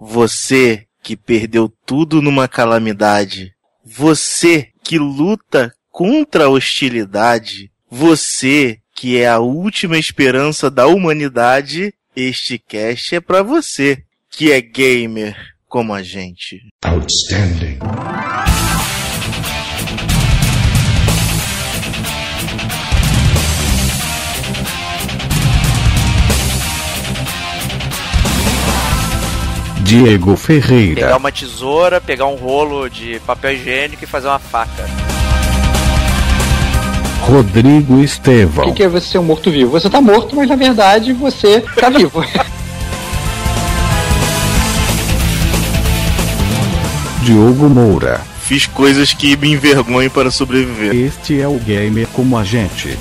Você que perdeu tudo numa calamidade. Você que luta contra a hostilidade. Você que é a última esperança da humanidade. Este cast é para você que é gamer como a gente. Outstanding. Diego Ferreira. Pegar uma tesoura, pegar um rolo de papel higiênico e fazer uma faca. Rodrigo Estevão. O que, que é você ser um morto-vivo? Você tá morto, mas na verdade você tá vivo. Diogo Moura. Fiz coisas que me envergonhem para sobreviver. Este é o Gamer como a gente.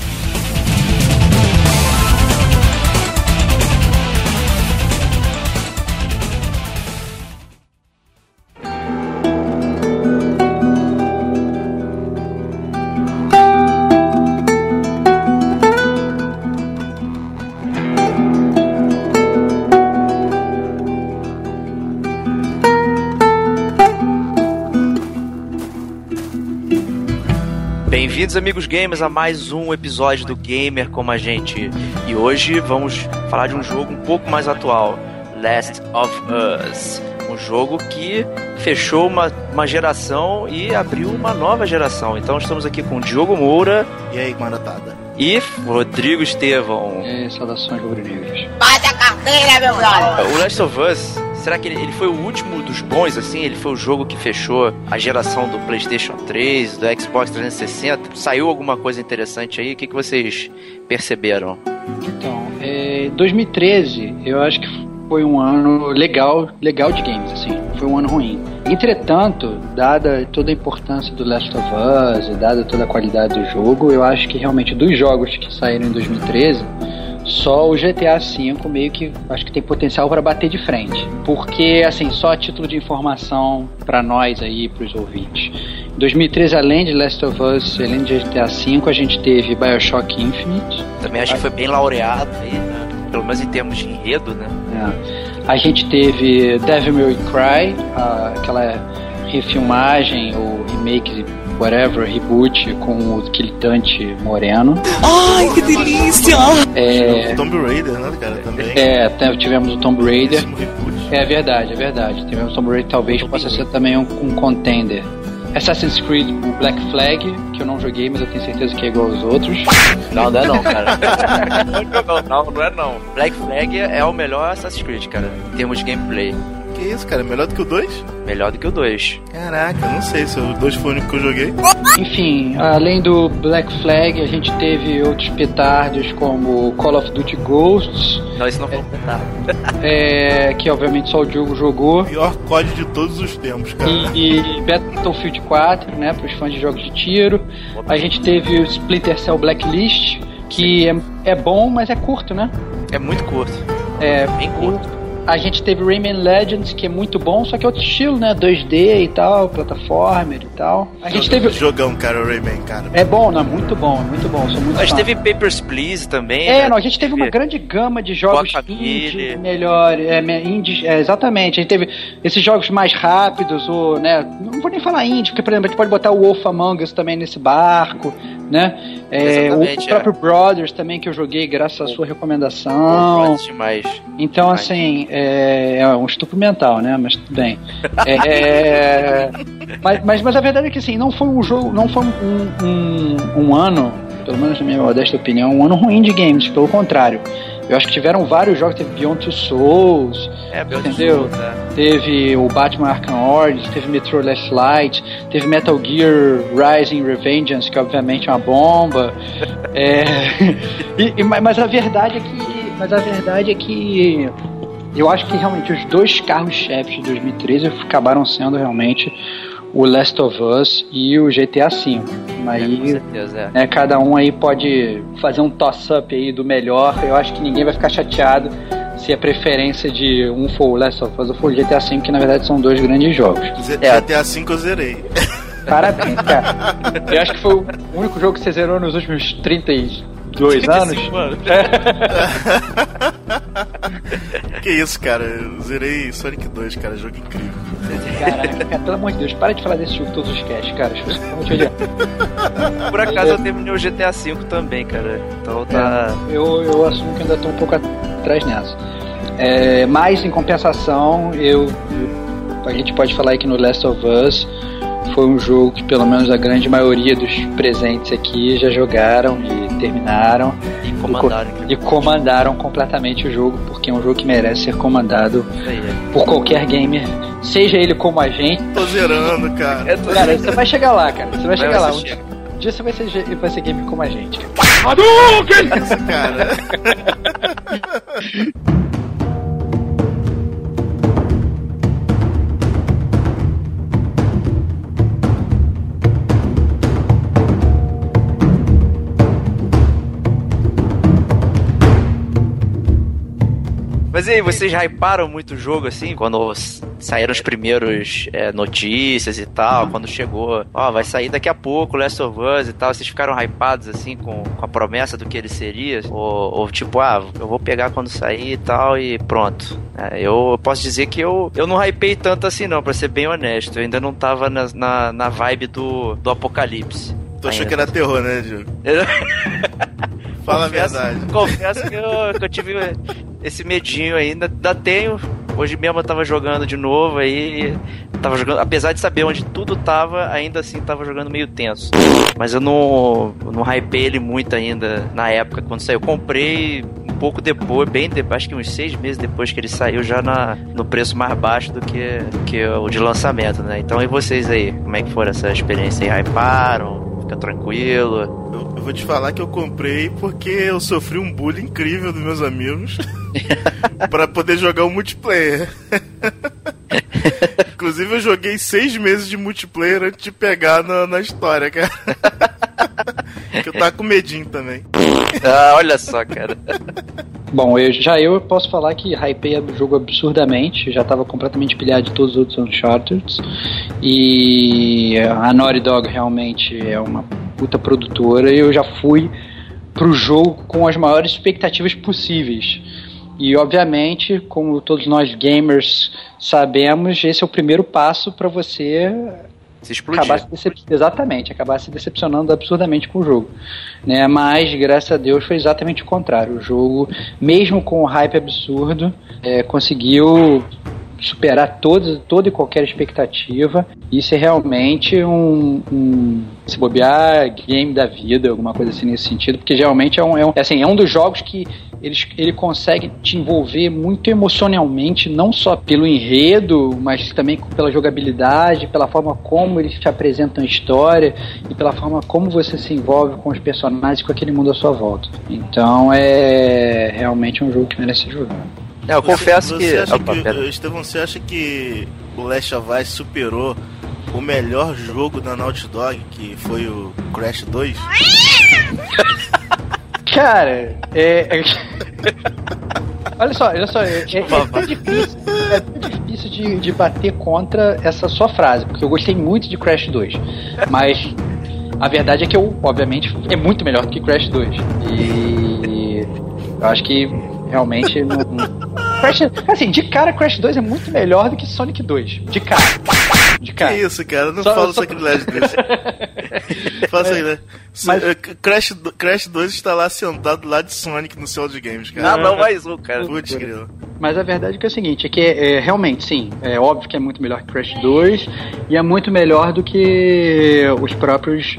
Bem-vindos, amigos gamers, a mais um episódio do Gamer como a gente. E hoje vamos falar de um jogo um pouco mais atual, Last of Us. Um jogo que fechou uma, uma geração e abriu uma nova geração. Então estamos aqui com Diogo Moura. E aí, maratada. E Rodrigo Estevão. E saudações rubro-negras. Bate a carteira, meu brother! O Last of Us Será que ele, ele, foi o último dos bons, assim? Ele foi o jogo que fechou a geração do PlayStation 3, do Xbox 360? Saiu alguma coisa interessante aí? O que, que vocês perceberam? Então, é, 2013, eu acho que foi um ano legal, legal de games, assim. Foi um ano ruim. Entretanto, dada toda a importância do Last of Us dada toda a qualidade do jogo, eu acho que realmente dos jogos que saíram em 2013 só o GTA V meio que acho que tem potencial para bater de frente. Porque, assim, só a título de informação para nós aí, para os ouvintes. Em 2013, além de Last of Us, além de GTA V, a gente teve Bioshock Infinite. Também acho que foi bem laureado aí, né? Pelo menos em termos de enredo, né? É. A gente teve Devil May Cry, aquela refilmagem ou remake whatever, reboot com aquele Dante Moreno. Ai, que delícia! É, Tomb Raider, né, cara, também. É, tivemos o Tomb Raider. É verdade, é verdade. Tivemos o Tomb Raider, talvez possa ser também um, um contender. Assassin's Creed Black Flag, que eu não joguei, mas eu tenho certeza que é igual aos outros. Não, não é não, cara. não, não, não é não. Black Flag é o melhor Assassin's Creed, cara, em termos de gameplay. Que isso, cara? Melhor do que o 2? Melhor do que o 2. Caraca, não sei se o 2 foi o único que eu joguei. Enfim, além do Black Flag, a gente teve outros petardos como Call of Duty Ghosts. Não, isso não foi um petardo. é, que obviamente só o Diogo jogou. O pior código de todos os tempos, cara. E, e Battlefield 4, né, para os fãs de jogos de tiro. A gente teve o Splinter Cell Blacklist, que é, é bom, mas é curto, né? É muito curto. É, bem curto. A gente teve Rayman Legends, que é muito bom, só que é outro estilo, né? 2D e tal, plataforma e tal. A gente teve. Jogão, cara, o Rayman, cara. É bom, não? Muito bom, muito bom. Sou muito a gente teve Papers, Please também. É, né? não, a gente teve uma grande gama de jogos indie, melhor, é, indie, é, exatamente. A gente teve esses jogos mais rápidos, ou, né? Não vou nem falar indie, porque, por exemplo, a gente pode botar o Wolf Among Us também nesse barco, né? É, o é. próprio Brothers também que eu joguei graças à sua recomendação. demais. Então, demais. assim, é, é, um estupro mental, né? Mas tudo bem. é, mas, mas, mas, a verdade é que assim, não foi um jogo, não foi um, um, um ano, pelo menos na minha modesta opinião, um ano ruim de games, pelo contrário. Eu acho que tiveram vários jogos, teve Beyond Two Souls, é, entendeu? Souls, é. Teve o Batman Arkham Origins, teve Metro Last Light, teve Metal Gear Rising Revengeance, que obviamente é uma bomba. é, e, e, mas a verdade é que, mas a verdade é que eu acho que realmente os dois carros-chefes de 2013 acabaram sendo realmente o Last of Us e o GTA V. Aí, é, com certeza, é. Né, cada um aí pode fazer um toss-up aí do melhor. Eu acho que ninguém vai ficar chateado se a preferência de um for o Last of Us ou for o GTA V, que na verdade são dois grandes jogos. Z é. GTA V eu zerei. Parabéns, cara. Eu acho que foi o único jogo que você zerou nos últimos 32 anos. anos. Que isso, cara. Eu zerei Sonic 2, cara. Jogo incrível. Caraca, cara, pelo amor de Deus, para de falar desse jogo todos os casts, cara. Por acaso eu terminei o GTA V também, cara. Então tá. É, eu, eu assumo que ainda tô um pouco atrás nessa. É, mas, em compensação, eu, eu- a gente pode falar aí que no Last of Us foi um jogo que pelo menos a grande maioria dos presentes aqui já jogaram e terminaram E comandaram. e comandaram completamente o jogo, porque é um jogo que merece ser comandado aí. por qualquer gamer, seja ele como a gente. Tô zerando, cara. É Cara, você vai chegar lá, cara. Você vai chegar lá. Um dia você vai ser, vai ser gamer como a gente. Que isso, cara? Mas e aí, vocês hyparam muito o jogo assim? Quando saíram os primeiros é, notícias e tal, quando chegou, ó, vai sair daqui a pouco Last of Us e tal, vocês ficaram hypados assim com, com a promessa do que ele seria? Ou, ou tipo, ah, eu vou pegar quando sair e tal e pronto. É, eu posso dizer que eu, eu não hypei tanto assim não, pra ser bem honesto. Eu ainda não tava na, na, na vibe do, do apocalipse. Tu achou Ainda. que era terror, né, Diogo? Fala confesso, a verdade. Confesso que eu, que eu tive esse medinho ainda. Ainda tenho. Hoje mesmo eu tava jogando de novo aí. Tava jogando, apesar de saber onde tudo tava, ainda assim tava jogando meio tenso. Mas eu não, não hypei ele muito ainda na época quando saiu. Eu comprei um pouco depois, bem depois, acho que uns seis meses depois que ele saiu, já na, no preço mais baixo do que, que o de lançamento, né? Então e vocês aí? Como é que foi essa experiência? Hyparam? Fica tranquilo? Eu, eu vou te falar que eu comprei porque eu sofri um bullying incrível dos meus amigos pra poder jogar o multiplayer. Inclusive eu joguei seis meses de multiplayer antes de pegar na, na história, cara. que eu tava com medinho também. Ah, olha só, cara. Bom, eu, já eu posso falar que hypei o jogo absurdamente, já estava completamente pilhado de todos os outros Uncharted. E a Naughty Dog realmente é uma puta produtora e eu já fui pro jogo com as maiores expectativas possíveis. E obviamente, como todos nós gamers sabemos, esse é o primeiro passo para você Se explodir. acabar se decep... exatamente, acabar se decepcionando absurdamente com o jogo, né? Mas graças a Deus foi exatamente o contrário. O jogo, mesmo com o hype absurdo, é, conseguiu superar toda, toda e qualquer expectativa. Isso é realmente um, um se bobear game da vida, alguma coisa assim nesse sentido, porque geralmente é um, é um, assim, é um dos jogos que eles, ele consegue te envolver muito emocionalmente, não só pelo enredo, mas também pela jogabilidade, pela forma como eles te apresentam a história e pela forma como você se envolve com os personagens e com aquele mundo à sua volta. Então é realmente um jogo que merece ser É, eu confesso você que. Acha Opa, que pera. Estevão, você acha que o Last of Us superou o melhor jogo da Naughty Dog, que foi o Crash 2? Cara, é. é- olha só, olha só, é, é, é tão difícil, é tão difícil de, de bater contra essa sua frase, porque eu gostei muito de Crash 2. Mas a verdade é que eu, obviamente, é muito melhor do que Crash 2. E eu acho que realmente não. Crash, assim, de cara, Crash 2 é muito melhor do que Sonic 2. De cara. De Que cara. isso, cara? Não Só- fala só- sacrilégio desse. Fala sacrilégio. Mas- Eh, Crash, Crash 2 está lá sentado lá de Sonic no céu de games, Ah, cara. não, mais um, cara. Putz, grilo. Mas a verdade é que é o seguinte, é que é, realmente, sim, é óbvio que é muito melhor que Crash 2 e é muito melhor do que os próprios.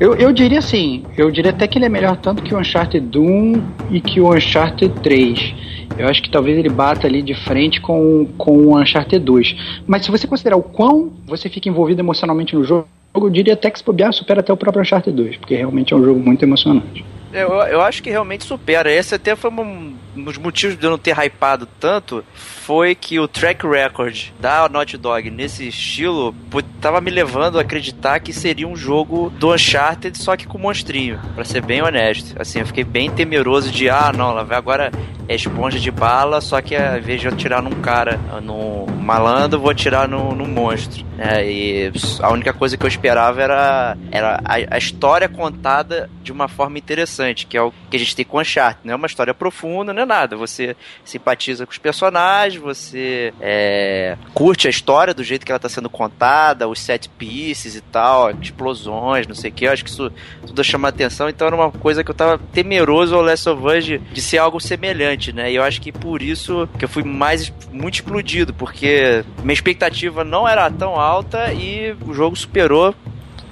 Eu, eu diria assim, eu diria até que ele é melhor tanto que o Uncharted Doom e que o Uncharted 3. Eu acho que talvez ele bata ali de frente com, com o Uncharted 2. Mas se você considerar o quão você fica envolvido emocionalmente no jogo, eu diria até que se bobear supera até o próprio Uncharted 2, porque realmente é um jogo muito emocionante. Eu, eu acho que realmente supera. Esse até foi um dos motivos de eu não ter hypado tanto. Foi que o track record da Naughty Dog nesse estilo tava me levando a acreditar que seria um jogo do Uncharted, só que com monstrinho. Pra ser bem honesto. Assim, eu fiquei bem temeroso de, ah, não, ela vai agora é esponja de bala, só que ao invés de eu atirar num cara, num malandro, vou atirar num, num monstro. É, e a única coisa que eu esperava era, era a, a história contada de uma forma interessante, que é o que a gente tem com Uncharted. Não é uma história profunda, não é nada. Você simpatiza com os personagens, você é, curte a história do jeito que ela está sendo contada, os set pieces e tal, explosões, não sei o que. Eu acho que isso tudo chama atenção. Então era uma coisa que eu tava temeroso ao Last of Us de, de ser algo semelhante, né? E eu acho que por isso que eu fui mais muito explodido, porque minha expectativa não era tão alta e o jogo superou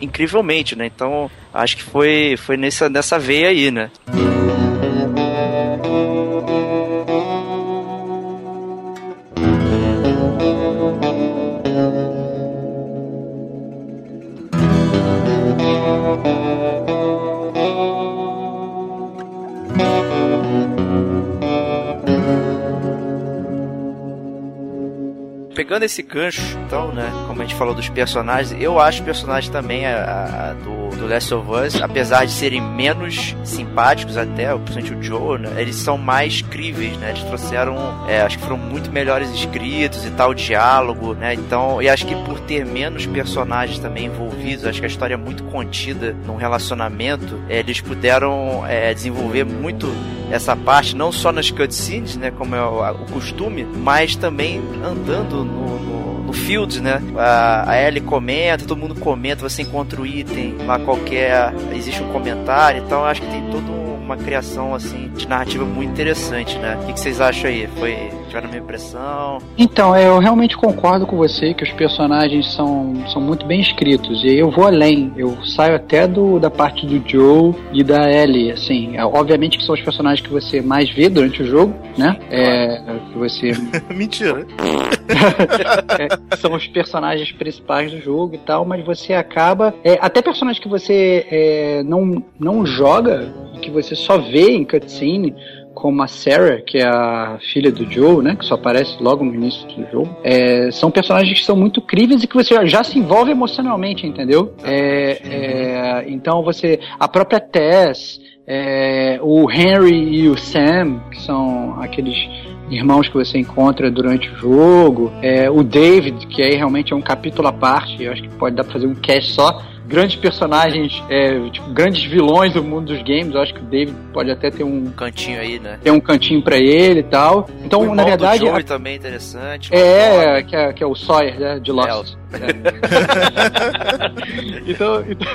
incrivelmente, né? Então acho que foi, foi nessa, nessa veia aí, né? Pegando esse gancho, então, né, como a gente falou dos personagens, eu acho o personagem também a, a, do, do Last of Us, apesar de serem menos simpáticos até, principalmente o Joe, né, eles são mais críveis, né, eles trouxeram, é, acho que foram muito melhores escritos e tal, diálogo, né, então, e acho que por ter menos personagens também envolvidos, acho que a história é muito contida num relacionamento, é, eles puderam é, desenvolver muito essa parte, não só nas cutscenes, né, como é o, o costume, mas também andando no Fields, né? A, a Ellie comenta, todo mundo comenta, você encontra o item lá qualquer, existe um comentário, então acho que tem todo uma criação assim de narrativa muito interessante, né? O que, que vocês acham aí? Foi tiveram a minha impressão? Então, eu realmente concordo com você que os personagens são, são muito bem escritos. E eu vou além, eu saio até do, da parte do Joe e da Ellie, assim. É, obviamente que são os personagens que você mais vê durante o jogo, né? É, que você. Mentira. é, são os personagens principais do jogo e tal, mas você acaba. É, até personagens que você é, não, não joga, que você só vê em cutscene, como a Sarah, que é a filha do Joe, né, que só aparece logo no início do jogo, é, são personagens que são muito críveis e que você já se envolve emocionalmente, entendeu? É, é, então você, a própria Tess, é, o Henry e o Sam, que são aqueles irmãos que você encontra durante o jogo, é, o David, que aí realmente é um capítulo à parte, eu acho que pode dar pra fazer um cast só grandes personagens, é, tipo, grandes vilões do mundo dos games. Eu acho que o David pode até ter um cantinho aí, né? Ter um cantinho para ele e tal. Então, na verdade, do Joey a... também é interessante. É, que é, que é o Sawyer, né, de Lost. É, é. então, então,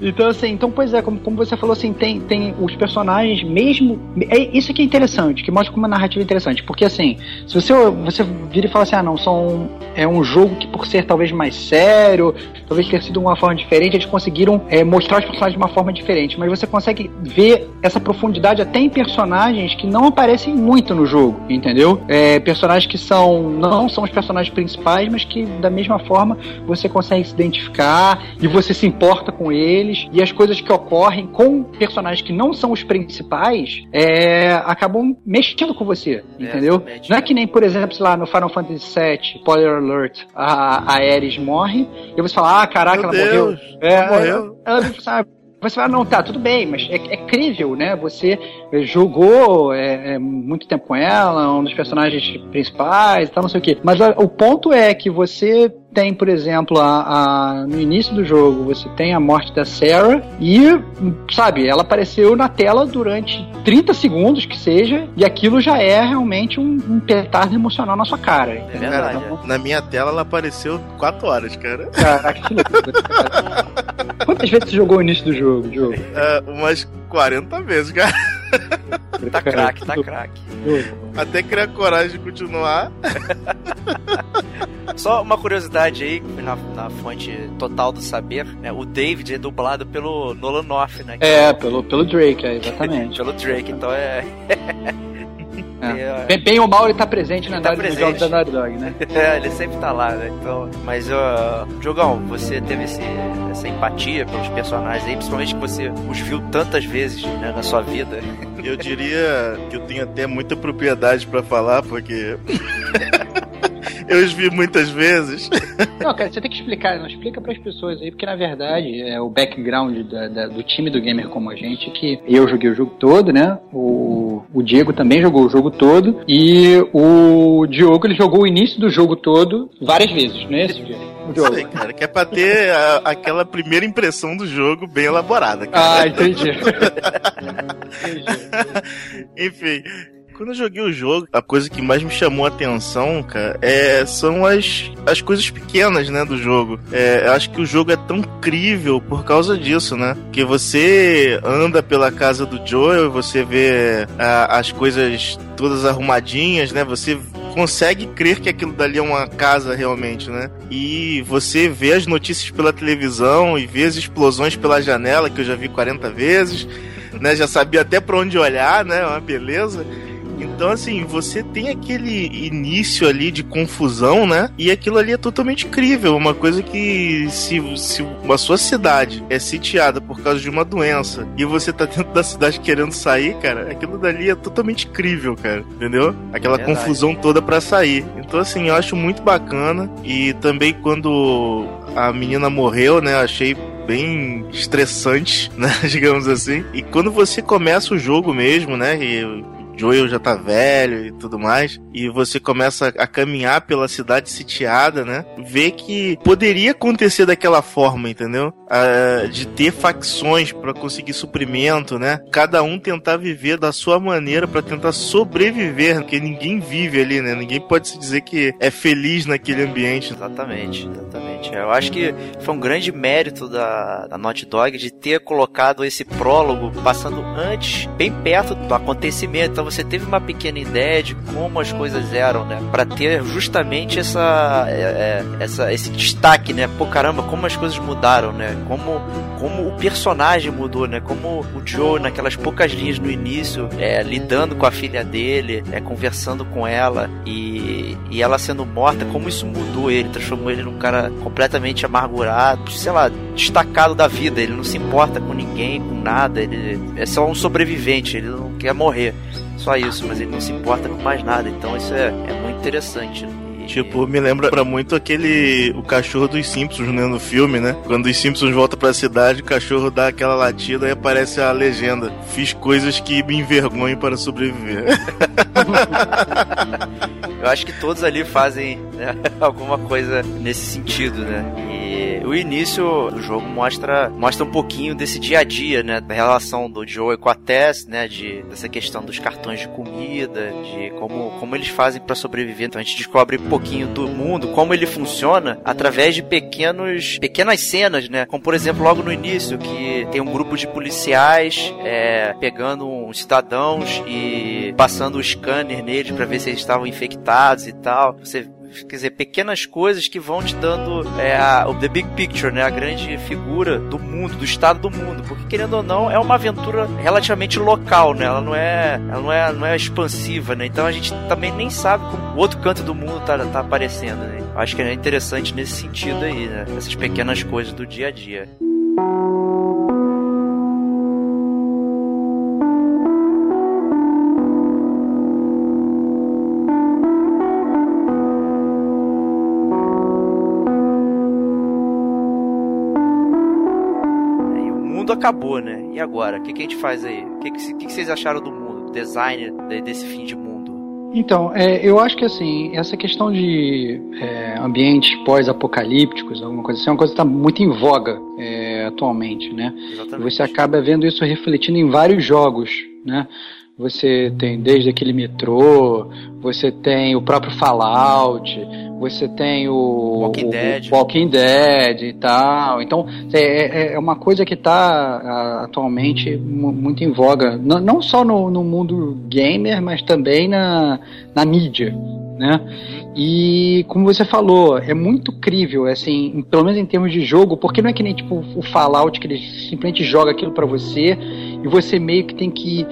então, assim, então, pois é, como, como você falou, assim, tem, tem os personagens mesmo. É isso que é interessante, que mostra como uma narrativa é interessante. Porque assim, se você, você vira e fala assim, ah, não, são. É um jogo que por ser talvez mais sério, talvez ter sido uma forma diferente, eles conseguiram é, mostrar os personagens de uma forma diferente. Mas você consegue ver essa profundidade até em personagens que não aparecem muito no jogo, entendeu? É, personagens que são. não são os personagens principais, mas que da mesma forma você consegue se identificar e você se importa com eles e as coisas que ocorrem com personagens que não são os principais é, acabam mexendo com você, é, entendeu? Não é que nem, por exemplo, sei lá, no Final Fantasy VII, Spoiler Alert, a, a Ares morre e você fala, ah, caraca, Meu ela Deus, morreu. É, morreu. Ela, ela sabe, você fala, não, tá, tudo bem, mas é, é crível, né? Você jogou é, é, muito tempo com ela, um dos personagens principais e tal, não sei o quê. Mas a, o ponto é que você tem, por exemplo, a, a, no início do jogo, você tem a morte da Sarah e, sabe, ela apareceu na tela durante 30 segundos que seja, e aquilo já é realmente um, um petardo emocional na sua cara. É verdade, cara, na minha tela ela apareceu 4 horas, cara. Caraca, que loucura. Quantas vezes você jogou o início do jogo, jogo? Uh, umas 40 vezes, cara. Tá craque, tá craque. Até criar coragem de continuar. Só uma curiosidade aí, na, na fonte total do saber, né? O David é dublado pelo Nolan North, né? É, pelo, pelo Drake, é, exatamente. pelo Drake, então é. É. Bem, bem, ou mal ele tá presente na tá presente. jogos da Naughty Dog, né? é, ele sempre tá lá, né? Então, mas, uh, Jogão, você teve esse, essa empatia pelos personagens aí, principalmente que você os viu tantas vezes né, na sua vida. Eu diria que eu tenho até muita propriedade para falar, porque eu os vi muitas vezes. Não, cara, você tem que explicar, não explica para as pessoas aí, porque na verdade é o background da, da, do time do gamer como a gente, que eu joguei o jogo todo, né? O, o Diego também jogou o jogo todo e o Diogo ele jogou o início do jogo todo várias vezes, não é isso, Diego? Sei, cara, que é pra ter a, aquela primeira impressão do jogo bem elaborada. Cara. Ah, entendi. entendi. Enfim, Quando eu joguei o jogo, a coisa que mais me chamou a atenção, cara, é, são as, as coisas pequenas, né, do jogo. É, eu acho que o jogo é tão crível por causa disso, né? Que você anda pela casa do Joel, você vê ah, as coisas todas arrumadinhas, né? Você consegue crer que aquilo dali é uma casa realmente, né? E você vê as notícias pela televisão e vê as explosões pela janela, que eu já vi 40 vezes, né? Já sabia até pra onde olhar, né? Uma beleza. Então, assim, você tem aquele início ali de confusão, né? E aquilo ali é totalmente incrível. Uma coisa que, se, se a sua cidade é sitiada por causa de uma doença e você tá dentro da cidade querendo sair, cara, aquilo dali é totalmente incrível, cara. Entendeu? Aquela Verdade. confusão toda pra sair. Então, assim, eu acho muito bacana. E também quando a menina morreu, né? eu Achei bem estressante, né? Digamos assim. E quando você começa o jogo mesmo, né? E Joel já tá velho e tudo mais, e você começa a caminhar pela cidade sitiada, né? Vê que poderia acontecer daquela forma, entendeu? Ah, de ter facções pra conseguir suprimento, né? Cada um tentar viver da sua maneira pra tentar sobreviver, porque ninguém vive ali, né? Ninguém pode se dizer que é feliz naquele ambiente. Exatamente, exatamente. Eu acho que foi um grande mérito da, da Naughty Dog de ter colocado esse prólogo passando antes, bem perto do acontecimento. Então você teve uma pequena ideia de como as coisas eram, né? Pra ter justamente essa, é, é, essa esse destaque, né? Pô, caramba, como as coisas mudaram, né? Como, como o personagem mudou, né? Como o Joe, naquelas poucas linhas no início, é, lidando com a filha dele, é, conversando com ela e, e ela sendo morta, como isso mudou ele, transformou ele num cara completamente amargurado, sei lá, destacado da vida. Ele não se importa com ninguém, com nada, ele é só um sobrevivente, ele não quer morrer. Só isso, mas ele não se importa com mais nada. Então isso é, é muito interessante. Tipo, me lembra muito aquele. O cachorro dos Simpsons, né? No filme, né? Quando os Simpsons voltam pra cidade, o cachorro dá aquela latida e aparece a legenda: Fiz coisas que me envergonhem para sobreviver. Eu acho que todos ali fazem né, alguma coisa nesse sentido, né? E o início do jogo mostra, mostra um pouquinho desse dia a dia, né? Da relação do Joe com a Tess, né? De, dessa questão dos cartões de comida, de como, como eles fazem pra sobreviver. Então a gente descobre pouquinho do mundo, como ele funciona, através de pequenos, pequenas cenas, né? Como por exemplo, logo no início, que tem um grupo de policiais é, pegando uns cidadãos e passando o scanner neles pra ver se eles estavam infectados e tal. Você quer dizer, pequenas coisas que vão te dando é, a, o the big picture, né, a grande figura do mundo, do estado do mundo, porque querendo ou não é uma aventura relativamente local, né? Ela não é, ela não é, não é expansiva, né? Então a gente também nem sabe como o outro canto do mundo tá, tá aparecendo, né? Acho que é interessante nesse sentido aí, né? Essas pequenas coisas do dia a dia. Acabou, né? E agora? O que, que a gente faz aí? O que, que, que vocês acharam do mundo? Do design de- desse fim de mundo? Então, é, eu acho que assim, essa questão de é, ambientes pós-apocalípticos, alguma coisa assim, é uma coisa que está muito em voga é, atualmente, né? Exatamente. Você acaba vendo isso refletindo em vários jogos, né? Você tem desde aquele metrô, você tem o próprio Fallout, você tem o Walking o- o Dead. Walking Dead e tal. Então é, é- é uma coisa que está atualmente mu- muito em voga, N- não só no, no mundo gamer, mas também na, na mídia, né? E como você falou, é muito crível, assim, pelo menos em termos de jogo, porque não é que nem tipo o Fallout que ele simplesmente joga aquilo pra você e você meio que tem que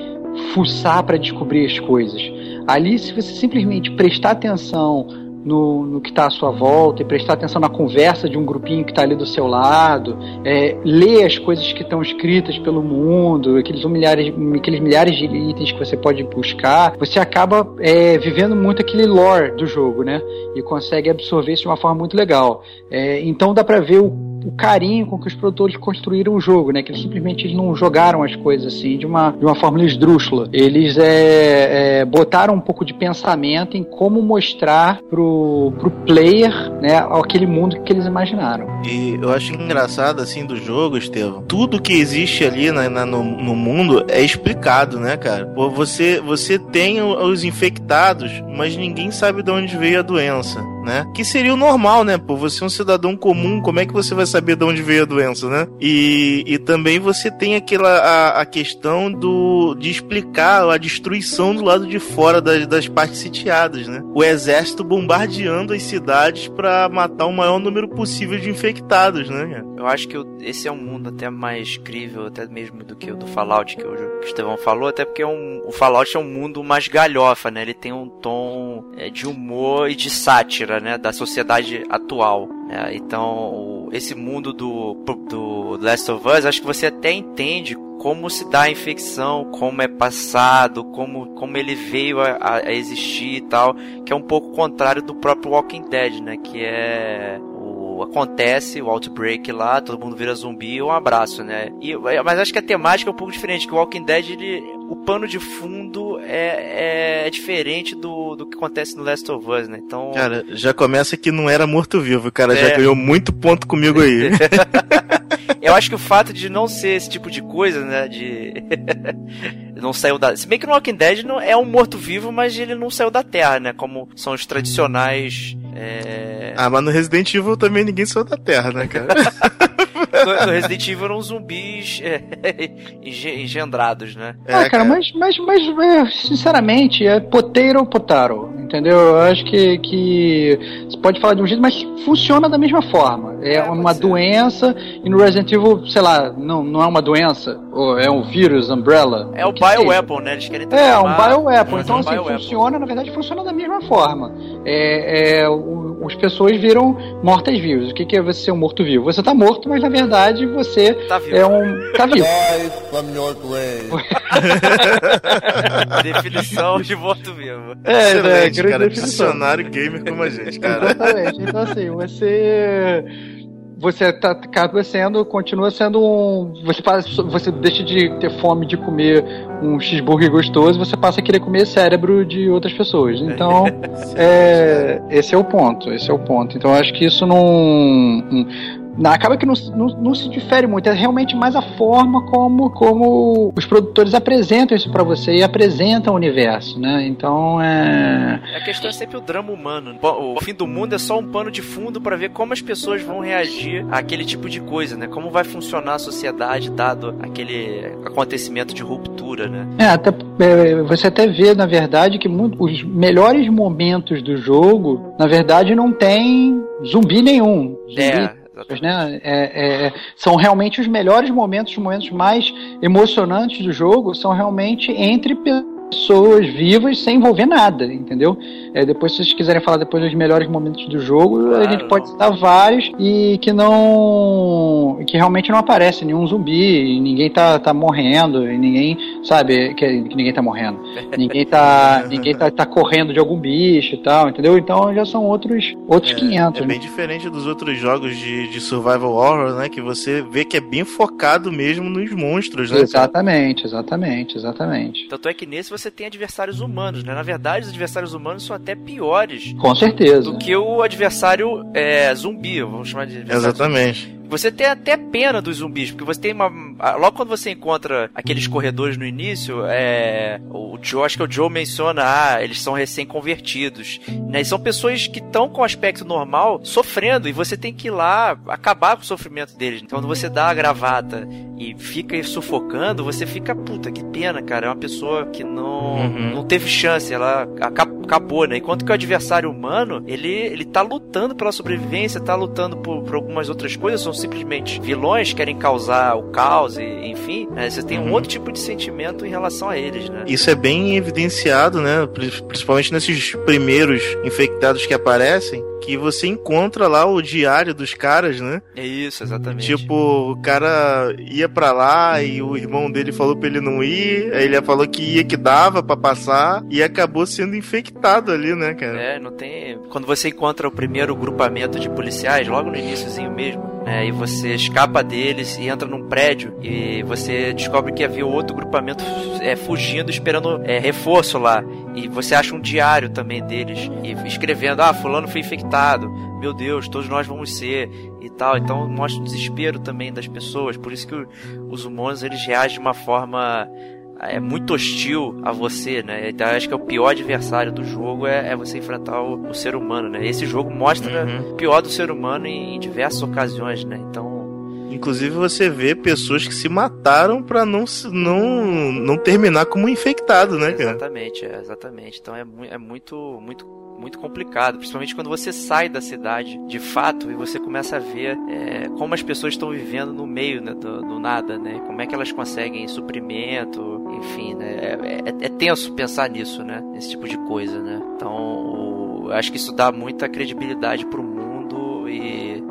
fuçar pra descobrir as coisas. Ali, se você simplesmente prestar atenção no, no que está à sua volta e prestar atenção na conversa de um grupinho que está ali do seu lado, é, ler as coisas que estão escritas pelo mundo, aqueles milhares, aqueles milhares de itens que você pode buscar, você acaba é, vivendo muito aquele lore do jogo, né? E consegue absorver isso de uma forma muito legal. É, então dá pra ver o, o carinho com que os produtores construíram o jogo, né? Que eles simplesmente não jogaram as coisas assim de uma, de uma forma esdrúxula. Eles é, é, botaram um pouco de pensamento em como mostrar pro, pro player, né, aquele mundo que eles imaginaram. E eu acho engraçado, assim, do jogo, Estevam, tudo que existe ali na, na no, no, mundo é explicado, né, cara? Você, você tem os infectados, mas ninguém sabe de onde veio a doença né? Que seria o normal, né? Pô, você é um cidadão comum, como é que você vai saber de onde veio a doença, né? E, e também você tem aquela a, a questão do de explicar a destruição do lado de fora das, das partes sitiadas, né? O exército bombardeando as cidades para matar o maior número possível de infectados, né? Eu acho que esse é um mundo até mais crível, até mesmo do que o do Fallout que o Estevão falou, até porque é um, o Fallout é um mundo mais galhofa, né? Ele tem um tom é, de humor e de sátira né, da sociedade atual. Né? Então, esse mundo do, do Last of Us, acho que você até entende como se dá a infecção, como é passado, como, como ele veio a, a existir e tal, que é um pouco contrário do próprio Walking Dead, né, que é acontece o outbreak lá, todo mundo vira zumbi, um abraço, né? E, mas acho que a temática é um pouco diferente, que o Walking Dead, ele, o pano de fundo é, é, é diferente do, do que acontece no Last of Us, né? Então... Cara, já começa que não era morto-vivo, cara é. já ganhou muito ponto comigo aí. Eu acho que o fato de não ser esse tipo de coisa, né, de... não saiu da... Se bem que no Walking Dead não é um morto-vivo, mas ele não saiu da Terra, né? Como são os tradicionais... É... Ah, mas no Resident Evil também ninguém saiu da Terra, né, cara? no, no Resident Evil eram zumbis é, engendrados, né? É, ah, cara, mas, mas, mas é, sinceramente, é poteiro ou potaro, entendeu? Eu acho que, que você pode falar de um jeito, mas funciona da mesma forma. É, é uma doença, e no Resident Evil, sei lá, não, não é uma doença, ou é um vírus, umbrella. É o bioweapon, né? Eles querem É, um bioweapon. Então, assim, funciona, na verdade, funciona da mesma forma. É, é, o, as pessoas viram mortas-vivas. O que, que é você ser um morto-vivo? Você tá morto, mas na verdade você tá é um. Tá vivo. definição de morto-vivo. É, Excelente, né, cara. Dicionário gamer como a gente, cara. Exatamente. Então, assim, você você tá, acaba sendo, continua sendo um. Você, passa, você deixa de ter fome de comer um cheeseburger gostoso, você passa a querer comer cérebro de outras pessoas. Então, é, esse é o ponto. Esse é o ponto. Então, acho que isso não acaba que não, não, não, se difere muito, é realmente mais a forma como, como os produtores apresentam isso para você e apresentam o universo, né? Então é. A questão é sempre o drama humano. O fim do mundo é só um pano de fundo para ver como as pessoas vão reagir àquele tipo de coisa, né? Como vai funcionar a sociedade dado aquele acontecimento de ruptura, né? É, até, é, você até vê, na verdade, que muito, os melhores momentos do jogo, na verdade, não tem zumbi nenhum. Zumbi é né? É, é, são realmente os melhores momentos, os momentos mais emocionantes do jogo, são realmente entre pessoas vivas sem envolver nada, entendeu? É, depois, se vocês quiserem falar depois dos melhores momentos do jogo, claro. a gente pode citar vários e que não. que realmente não aparece nenhum zumbi, ninguém tá, tá morrendo, e ninguém, sabe, que, que ninguém tá morrendo. ninguém tá. ninguém tá, tá correndo de algum bicho e tal, entendeu? Então já são outros, outros é, 500. É bem né? diferente dos outros jogos de, de survival horror, né? Que você vê que é bem focado mesmo nos monstros, né? Exatamente, exatamente, exatamente. Tanto é que nesse você tem adversários humanos, né? Na verdade, os adversários humanos são até piores. Com certeza. Do que o adversário é, zumbi, vamos chamar de adversário. Exatamente. Você tem até pena dos zumbis, porque você tem uma. Logo quando você encontra aqueles corredores no início, é. O Joe, acho que o Joe menciona, ah, eles são recém-convertidos. Né? E são pessoas que estão com aspecto normal sofrendo, e você tem que ir lá acabar com o sofrimento deles. Então quando você dá a gravata e fica sufocando, você fica, puta, que pena, cara. É uma pessoa que não, uhum. não teve chance, ela acabou, né? Enquanto que o adversário humano, ele, ele tá lutando pela sobrevivência, tá lutando por, por algumas outras coisas, são simplesmente vilões, querem causar o caos, e, enfim, né? você tem um uhum. outro tipo de sentimento em relação a eles, né? Isso é bem evidenciado, né? Principalmente nesses primeiros infectados que aparecem que você encontra lá o diário dos caras, né? É isso, exatamente. Tipo, o cara ia pra lá e o irmão dele falou pra ele não ir, aí ele falou que ia, que dava pra passar, e acabou sendo infectado ali, né, cara? É, não tem. Quando você encontra o primeiro grupamento de policiais, logo no iníciozinho mesmo, né, e você escapa deles e entra num prédio e você descobre que havia outro grupamento é, fugindo, esperando é, reforço lá. E você acha um diário também deles e escrevendo: Ah, Fulano foi infectado, meu Deus, todos nós vamos ser e tal. Então mostra o desespero também das pessoas. Por isso que o, os humanos eles reagem de uma forma é muito hostil a você, né? Então acho que é o pior adversário do jogo é, é você enfrentar o, o, ser humano, né? Esse jogo mostra uhum. o pior do ser humano em, em diversas ocasiões, né? Então Inclusive você vê pessoas que se mataram para não, não, não terminar como infectado, né, cara? Exatamente, é, exatamente. Então é, é muito, muito muito complicado, principalmente quando você sai da cidade de fato e você começa a ver é, como as pessoas estão vivendo no meio né, do, do, nada, né? Como é que elas conseguem suprimento, enfim, né? É, é, é tenso pensar nisso, né? Esse tipo de coisa, né? Então, eu acho que isso dá muita credibilidade pro mundo e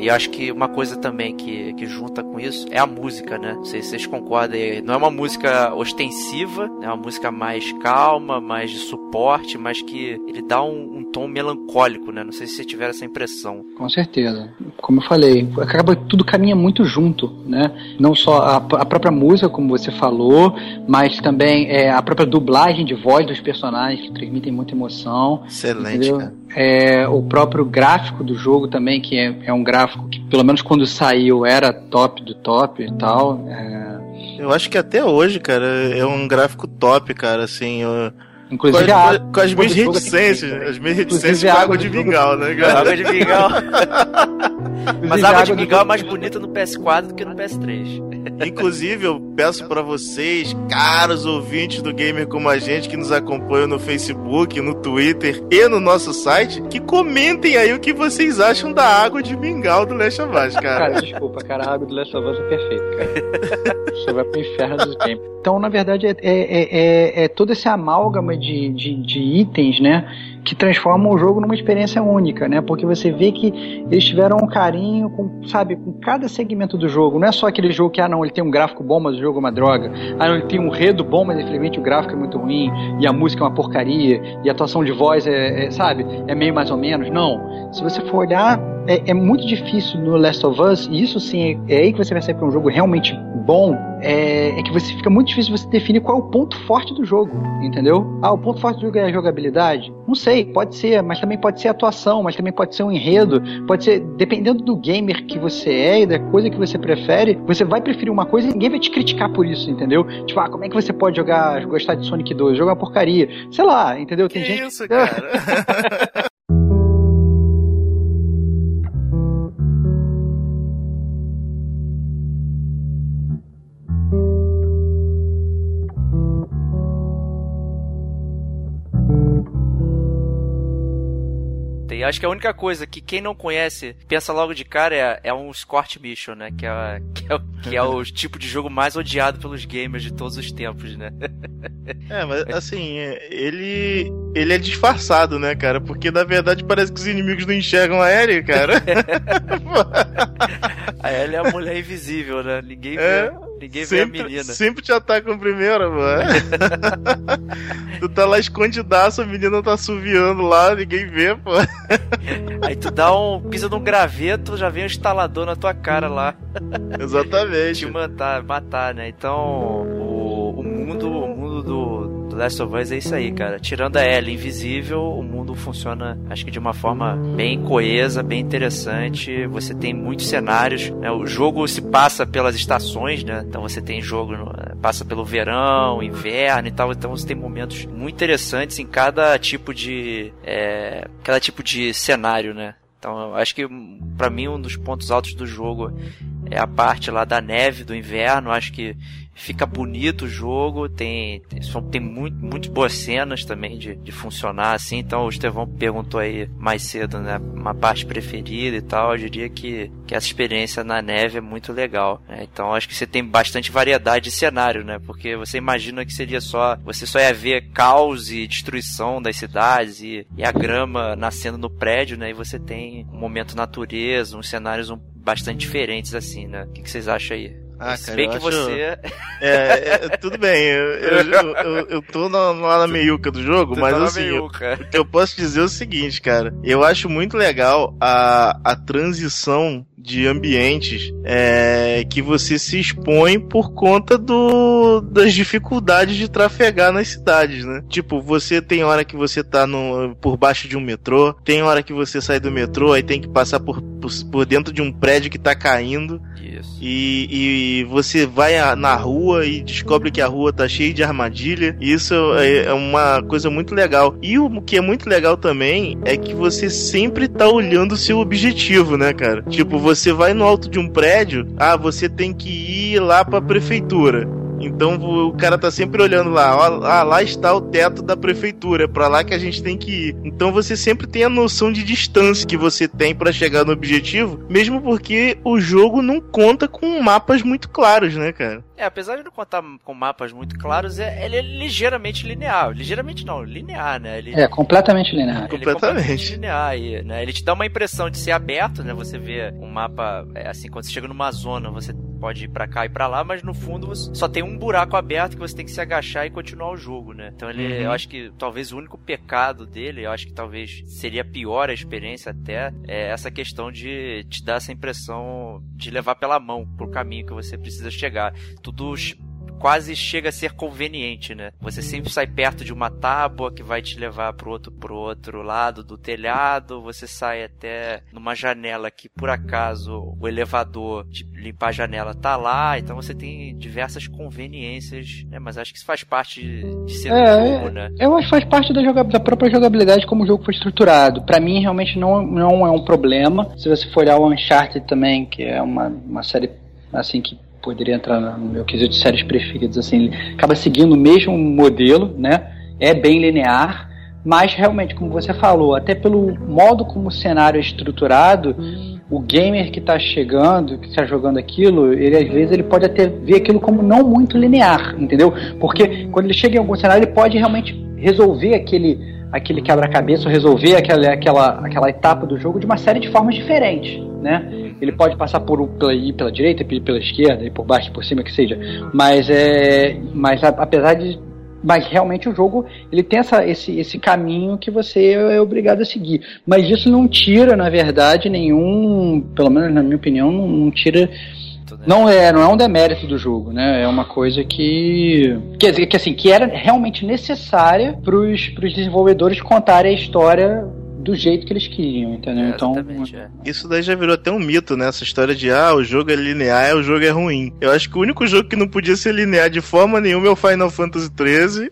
e acho que uma coisa também que, que junta com isso é a música, né? Não sei se vocês concordam aí. Não é uma música ostensiva, é uma música mais calma, mais de suporte, mas que ele dá um, um tom melancólico, né? Não sei se vocês tiveram essa impressão. Com certeza. Como eu falei, acaba tudo caminha muito junto, né? Não só a, a própria música, como você falou, mas também é, a própria dublagem de voz dos personagens que transmitem muita emoção. Excelente, entendeu? cara. É, o próprio gráfico do jogo também, que é, é, um gráfico que, pelo menos quando saiu, era top do top e tal. É... Eu acho que até hoje, cara, é um gráfico top, cara, assim. Eu... Inclusive com, as, com as minhas reticências, as minhas reticências com água de mingau, né, cara? Água de mingau. Mas a água de mingau é mais bonita no PS4 do que no PS3. Inclusive, eu peço para vocês, caros ouvintes do Gamer Como a Gente, que nos acompanham no Facebook, no Twitter e no nosso site, que comentem aí o que vocês acham da água de mingau do Last of Us, cara. Cara, desculpa, cara, a água do Last of Us é perfeita, cara. Você vai pro inferno dos games. Então, na verdade, é, é, é, é todo esse amálgama de, de, de itens, né? Que transformam o jogo numa experiência única, né? Porque você vê que eles tiveram um carinho com, sabe, com cada segmento do jogo. Não é só aquele jogo que, ah, não, ele tem um gráfico bom, mas o jogo é uma droga. Ah, não, ele tem um redo bom, mas infelizmente o gráfico é muito ruim, e a música é uma porcaria, e a atuação de voz é, é sabe, é meio mais ou menos. Não. Se você for olhar, é, é, muito difícil no Last of Us, e isso sim é, é aí que você percebe que é um jogo realmente bom, é, é, que você fica muito difícil você definir qual é o ponto forte do jogo, entendeu? Ah, o ponto forte do jogo é a jogabilidade? Não sei, pode ser, mas também pode ser atuação, mas também pode ser um enredo, pode ser, dependendo do gamer que você é e da coisa que você prefere, você vai preferir uma coisa e ninguém vai te criticar por isso, entendeu? Tipo, ah, como é que você pode jogar, gostar de Sonic 2? Jogar porcaria. Sei lá, entendeu? Tem que gente. Isso, cara. E acho que a única coisa que quem não conhece pensa logo de cara é, é um Squart Mission, né? Que é, que, é, que é o tipo de jogo mais odiado pelos gamers de todos os tempos, né? É, mas assim, ele ele é disfarçado, né, cara? Porque na verdade parece que os inimigos não enxergam a Ellie, cara. a Ellie é a mulher invisível, né? Ninguém é. vê. Ninguém sempre, vê a menina. Sempre te atacam primeiro, mano. tu tá lá escondidaço, a menina tá suviando lá, ninguém vê, pô. Aí tu dá um. pisa num graveto, já vem um instalador na tua cara lá. Exatamente. Te matar, matar, né? Então, o, o mundo, Last of Us é isso aí, cara. Tirando a Ellie invisível, o mundo funciona, acho que de uma forma bem coesa, bem interessante. Você tem muitos cenários. Né? O jogo se passa pelas estações, né? Então você tem jogo, passa pelo verão, inverno e tal. Então você tem momentos muito interessantes em cada tipo de, é, cada tipo de cenário, né? Então, acho que para mim um dos pontos altos do jogo é a parte lá da neve do inverno. Acho que fica bonito o jogo, tem, tem, tem muito, muito boas cenas também de, de funcionar assim. Então o Estevão perguntou aí mais cedo, né? Uma parte preferida e tal. Eu diria que, que essa experiência na neve é muito legal. Né? Então acho que você tem bastante variedade de cenário, né? Porque você imagina que seria só. Você só ia ver caos e destruição das cidades e, e a grama nascendo no prédio, né? E você tem um momento natureza, uns cenários um, bastante diferentes assim, né? O que, que vocês acham aí? Ah, Se cara, bem eu que acho- você. É, é, tudo bem, eu, eu, eu, eu- tô na, lá na meiuca do jogo, mas tá assim, eu, eu posso dizer é o seguinte, cara. Eu acho muito legal a, a transição de ambientes é, que você se expõe por conta do, das dificuldades de trafegar nas cidades, né? Tipo, você tem hora que você tá no, por baixo de um metrô, tem hora que você sai do metrô e tem que passar por, por, por dentro de um prédio que tá caindo. Isso. E, e você vai na rua e descobre que a rua tá cheia de armadilha. Isso é, é uma coisa muito legal. E o que é muito legal também é que você sempre tá olhando o seu objetivo, né, cara? Tipo, você vai no alto de um prédio, ah, você tem que ir lá pra prefeitura. Então o cara tá sempre olhando lá, ó, ah, lá está o teto da prefeitura, é pra lá que a gente tem que ir. Então você sempre tem a noção de distância que você tem pra chegar no objetivo, mesmo porque o jogo não conta com mapas muito claros, né, cara? É, apesar de não contar com mapas muito claros, é, ele é ligeiramente linear. Ligeiramente não, linear, né? Ele, É, completamente linear. ele é completamente. linear aí, né? Ele te dá uma impressão de ser aberto, né? Você vê um mapa, é, assim, quando você chega numa zona, você pode ir pra cá e pra lá, mas no fundo você só tem um buraco aberto que você tem que se agachar e continuar o jogo, né? Então ele, Uhum. eu acho que talvez o único pecado dele, eu acho que talvez seria pior a experiência até, é essa questão de te dar essa impressão de levar pela mão pro caminho que você precisa chegar. Tudo quase chega a ser conveniente, né? Você sempre sai perto de uma tábua que vai te levar pro outro, pro outro lado do telhado, você sai até numa janela que por acaso o elevador de limpar a janela tá lá, então você tem diversas conveniências, né? Mas acho que isso faz parte de, de ser É, um jogo, né? Eu acho que faz parte da, joga- da própria jogabilidade como o jogo foi estruturado. Pra mim, realmente não, não é um problema. Se você for olhar o Uncharted também, que é uma, uma série assim que poderia entrar no meu quesito de séries preferidas, assim, ele acaba seguindo o mesmo modelo, né? É bem linear, mas realmente, como você falou, até pelo modo como o cenário é estruturado, o gamer que está chegando, que está jogando aquilo, ele às vezes ele pode até ver aquilo como não muito linear, entendeu? Porque quando ele chega em algum cenário, ele pode realmente resolver aquele aquele quebra-cabeça, resolver aquela, aquela, aquela etapa do jogo de uma série de formas diferentes, né? Ele pode passar por pela, pela direita, ir pela esquerda, ir por baixo, por cima, que seja. Mas é, mas a- apesar de mas realmente o jogo ele tem essa, esse, esse caminho que você é obrigado a seguir. Mas isso não tira, na verdade, nenhum, pelo menos na minha opinião, não, não tira não é, não é um demérito do jogo, né? É uma coisa que. Quer dizer, que assim, que era realmente necessária para os desenvolvedores contarem a história do jeito que eles queriam, entendeu? É, então. é. Isso daí já virou até um mito, né? Essa história de, ah, o jogo é linear, o jogo é ruim. Eu acho que o único jogo que não podia ser linear de forma nenhuma é o Final Fantasy XIII.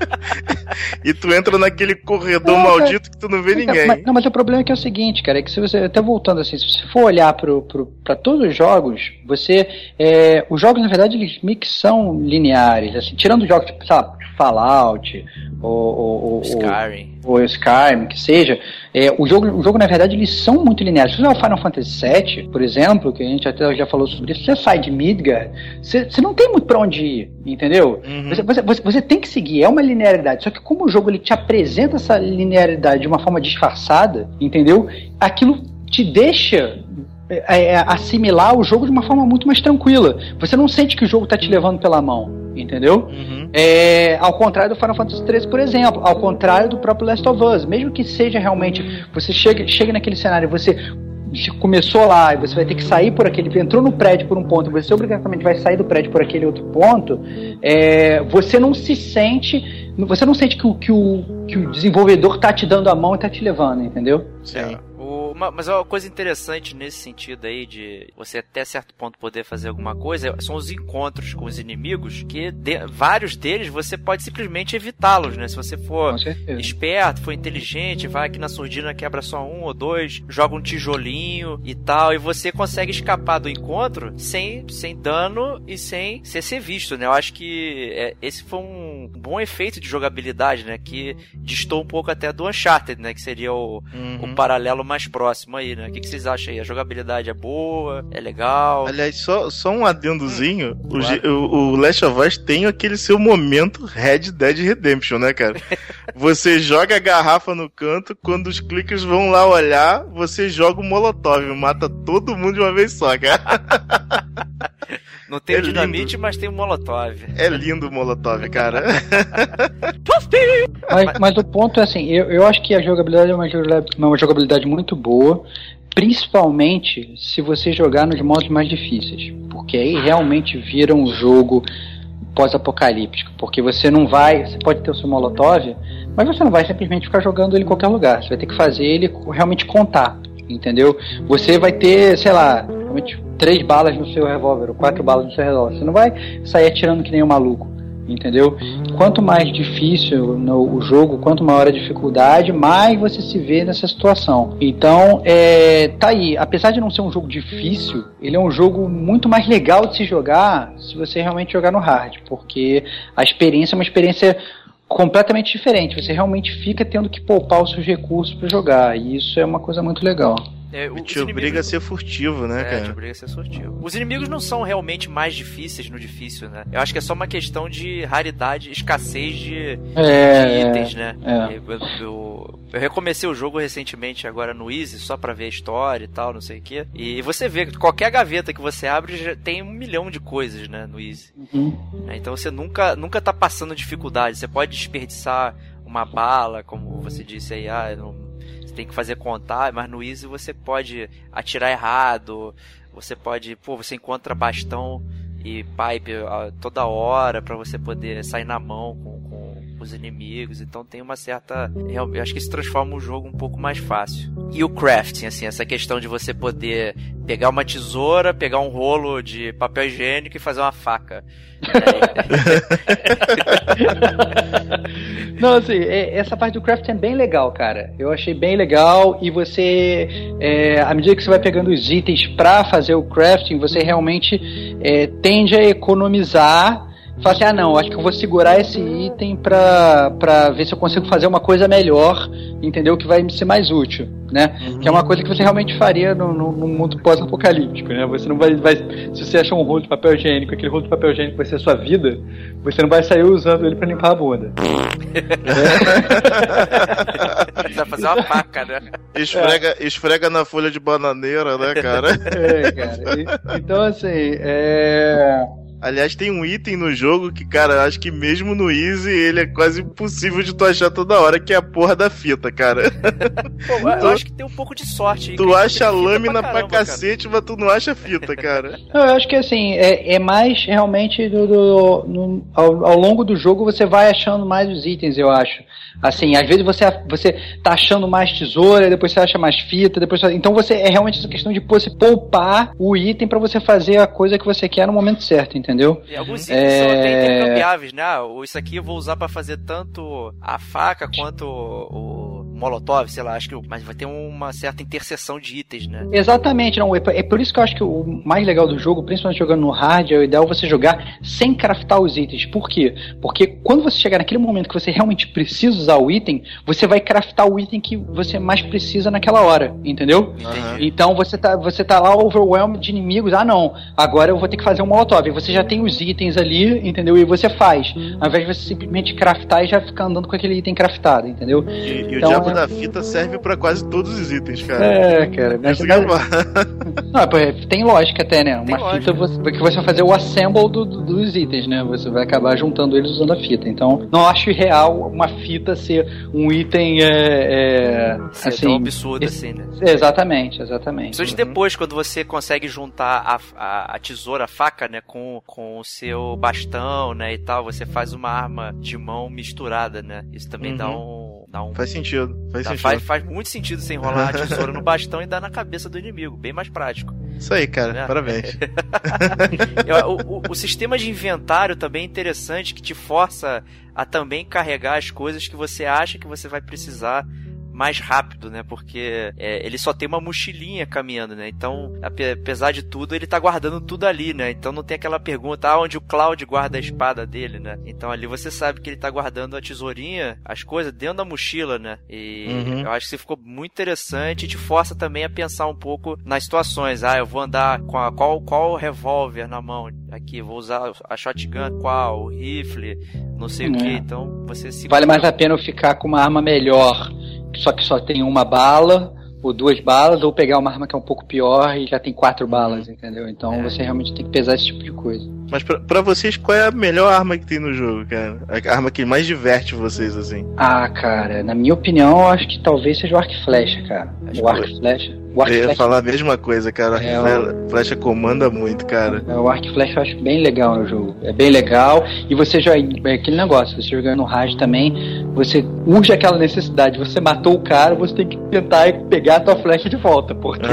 e tu entra naquele corredor cara. maldito que tu não vê ninguém. Mas, não, mas o problema é que é o seguinte, cara, é que se você, até voltando assim, se você for olhar pro, pro, pra todos os jogos, você, é, os jogos na verdade eles meio que são lineares, assim, tirando jogos tipo, sei lá, Fallout, ou, ou, ou, Skyrim. Ou Skyrim, que seja, é, o, jogo, o jogo, na verdade, eles são muito lineares. Se você o Final Fantasy VII, por exemplo, que a gente até já falou sobre isso, você sai de Midgard, você, você não tem muito pra onde ir, entendeu? Uhum. Você, você, você, você tem que seguir, é uma linearidade. Só que como o jogo ele te apresenta essa linearidade de uma forma disfarçada, entendeu? Aquilo te deixa é, é, assimilar o jogo de uma forma muito mais tranquila. Você não sente que o jogo tá te levando pela mão, entendeu? Uhum. É, ao contrário do Final Fantasy XIII, por exemplo, ao contrário do próprio Last of Us, mesmo que seja realmente, você chega, chega naquele cenário, você começou lá e você vai ter que sair por aquele, entrou no prédio por um ponto, você obrigatoriamente vai sair do prédio por aquele outro ponto, é, você não se sente, você não sente que o, que o, que o desenvolvedor tá te dando a mão e tá te levando, entendeu? Sim. É, uma, mas uma coisa interessante nesse sentido aí de você até certo ponto poder fazer alguma coisa são os encontros com os inimigos que de, vários deles você pode simplesmente evitá-los, né? Se você for esperto, for inteligente, vai aqui na surdina, quebra só um ou dois, joga um tijolinho e tal, e você consegue escapar do encontro sem, sem dano e sem, sem ser visto, né? Eu acho que é, esse foi um bom efeito de jogabilidade, né? Que distou um pouco até do Uncharted, né? Que seria o, Uhum. o paralelo mais próximo aí, né? O que, que vocês acham aí? A jogabilidade é boa? É legal? Aliás, só, só um adendozinho. o, Claro. G- o, o Last of Us tem aquele seu momento Red Dead Redemption, né, cara? Você joga a garrafa no canto, quando os clickers vão lá olhar, você joga o Molotov, mata todo mundo de uma vez só, cara. Não tem É o lindo. dinamite, mas tem o Molotov. É lindo o Molotov, cara. Mas, mas o ponto é assim, eu, eu acho que a jogabilidade é uma jogabilidade, uma jogabilidade muito boa, principalmente se você jogar nos modos mais difíceis, porque aí realmente vira um jogo pós-apocalíptico, porque você não vai, você pode ter o seu Molotov, mas você não vai simplesmente ficar jogando ele em qualquer lugar, você vai ter que fazer ele realmente contar, entendeu? Você vai ter, sei lá, realmente três balas no seu revólver, ou quatro balas no seu revólver, você não vai sair atirando que nem um maluco, entendeu? Quanto mais difícil no, o jogo, quanto maior a dificuldade, mais você se vê nessa situação. Então, é, tá aí. Apesar de não ser um jogo difícil, ele é um jogo muito mais legal de se jogar se você realmente jogar no hard, porque a experiência é uma experiência completamente diferente. Você realmente fica tendo que poupar os seus recursos para jogar, e isso é uma coisa muito legal. É, o- os te obriga inimigos- a ser furtivo, né, É, te cara? obriga a ser sortivo. Os inimigos não são realmente mais difíceis no difícil, né? Eu acho que é só uma questão de raridade, escassez de, de É, itens, né? é. Eu, eu- eu- eu recomecei o jogo recentemente agora no Easy, só pra ver a história e tal, não sei o quê. E você vê que qualquer gaveta que você abre já tem um milhão de coisas, né, no Easy. Uhum. né? Então você nunca, nunca tá passando dificuldade. Você pode desperdiçar uma bala, como você disse aí, ah, não- tem que fazer contar, mas no Easy você pode atirar errado, você pode, pô, você encontra bastão e pipe toda hora pra você poder sair na mão com, com os inimigos, então tem uma certa, eu acho que isso transforma o jogo um pouco mais fácil. E o crafting, assim, essa questão de você poder pegar uma tesoura, pegar um rolo de papel higiênico e fazer uma faca. Não, assim, é- essa parte do crafting é bem legal, cara. Eu achei bem legal e você, é, à medida que você vai pegando os itens pra fazer o crafting, você realmente é, tende a economizar. Fala assim, ah não, acho que eu vou segurar esse item pra, pra ver se eu consigo fazer uma coisa melhor, entendeu? Que vai me ser mais útil, né? Que é uma coisa que você realmente faria no, no, no mundo pós-apocalíptico, né? Você não vai, vai. Se você achar um rolo de papel higiênico, aquele rolo de papel higiênico vai ser a sua vida, você não vai sair usando ele pra limpar a bunda. Você vai fazer uma faca, né? Esfrega, esfrega na folha de bananeira, né, cara? É, cara. E- então, assim, é. Aliás, tem um item no jogo que, cara, eu acho que mesmo no Easy ele é quase impossível de tu achar toda hora, que é a porra da fita, cara. Pô, eu acho que tem um pouco de sorte Tu acha a lâmina pra, caramba, cara. cacete, mas tu não acha a fita, cara. Não, eu acho que assim, é, é mais realmente do, do- no- ao, ao longo do jogo você vai achando mais os itens, eu acho. Assim, às vezes você, você tá achando mais tesoura, depois você acha mais fita, depois você- então você é realmente essa questão de você poupar o item pra você fazer a coisa que você quer no momento certo, entendeu? E alguns itens são até É. intercambiáveis, né? Ah, isso aqui eu vou usar pra fazer tanto a faca quanto o molotov, sei lá, acho que. Mas vai ter uma certa interseção de itens, né? Exatamente, não. É, é por isso que eu acho que o mais legal do jogo, principalmente jogando no hard, é o ideal você jogar sem craftar os itens. Por quê? Porque quando você chegar naquele momento que você realmente precisa usar o item, você vai craftar o item que você mais precisa naquela hora, entendeu? Entendi. Então você tá, você tá lá overwhelmed de inimigos. Ah, não, agora eu vou ter que fazer um molotov. E Você já tem os itens ali, entendeu? E você faz. Ao invés de você simplesmente craftar e já ficar andando com aquele item craftado, entendeu? E, e o Então, diabo é- da fita serve pra quase todos os itens, cara. É, cara. Mas, mas- falo. Não, é, pô, tem lógica até, né? Tem Uma fita você, que você vai fazer o assemble do- do- dos itens, né? Você vai acabar juntando eles usando a fita. Então, não acho real uma fita ser um item é, é, é assim. tão absurdo esse- assim, né? Exatamente, exatamente. Principalmente depois, quando você consegue juntar a, a, a tesoura, a faca, né, com, com o seu bastão, né, e tal, você faz uma arma de mão misturada, né? Isso também dá um Dá um, Faz sentido, faz dá- sentido. faz, faz muito sentido você enrolar a tesoura no bastão e dar na cabeça do inimigo. Bem mais prático. Isso aí, cara, É. parabéns. O, o- o sistema de inventário também é interessante, que te força a também carregar as coisas que você acha que você vai precisar mais rápido, né? Porque é, ele só tem uma mochilinha caminhando, né? Então, ape- apesar de tudo, ele tá guardando tudo ali, né? Então não tem aquela pergunta, ah, onde o Cloud guarda a espada dele, né? Então ali você sabe que ele tá guardando a tesourinha, as coisas dentro da mochila, né? E Uhum. eu acho que isso ficou muito interessante e te força também a pensar um pouco nas situações. Ah, eu vou andar com a, qual, qual revólver na mão aqui, vou usar a shotgun qual, o rifle, não sei o É. que. Então você se Vale mais a pena eu ficar com uma arma melhor, só que só tem uma bala, ou duas balas, ou pegar uma arma que é um pouco pior e já tem quatro balas, entendeu? Então É. você realmente tem que pesar esse tipo de coisa. Mas pra, pra vocês, qual é a melhor arma que tem no jogo, cara? A arma que mais diverte vocês, assim. Ah, cara, na minha opinião, eu acho que talvez seja o arco e flecha, cara. Acho O arco e flecha. O arco Eu ia flecha, falar a mesma coisa, cara. É, A flecha comanda muito, cara. é, o arco e flecha eu acho bem legal no jogo. É bem legal. E você já. É aquele negócio, você jogando no rádio também, você urge aquela necessidade. Você matou o cara, você tem que tentar pegar a tua flecha de volta, porque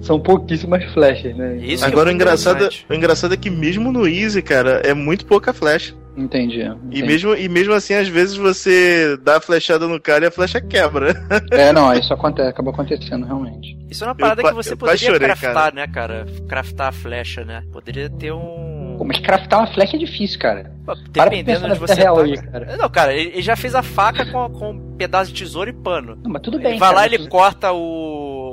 são pouquíssimas flechas, né? Isso que é Agora o muito engraçado, o engraçado é que mesmo no Easy, cara, é muito pouca flecha. Entendi. E entendi. mesmo, e mesmo assim, às vezes você dá a flechada no cara e a flecha quebra. É, não, isso acontece, acaba acontecendo realmente. Isso é uma parada pa- que você eu poderia chorei, craftar, cara. né, cara? Craftar a flecha, né? Poderia ter um. Pô, mas craftar uma flecha é difícil, cara. Pô, Dependendo de você real tá, aí, cara. Não, cara, ele já fez a faca com, com um pedaço de tesoura e pano. Não, mas tudo bem. ele vai cara, lá, mas- ele corta o,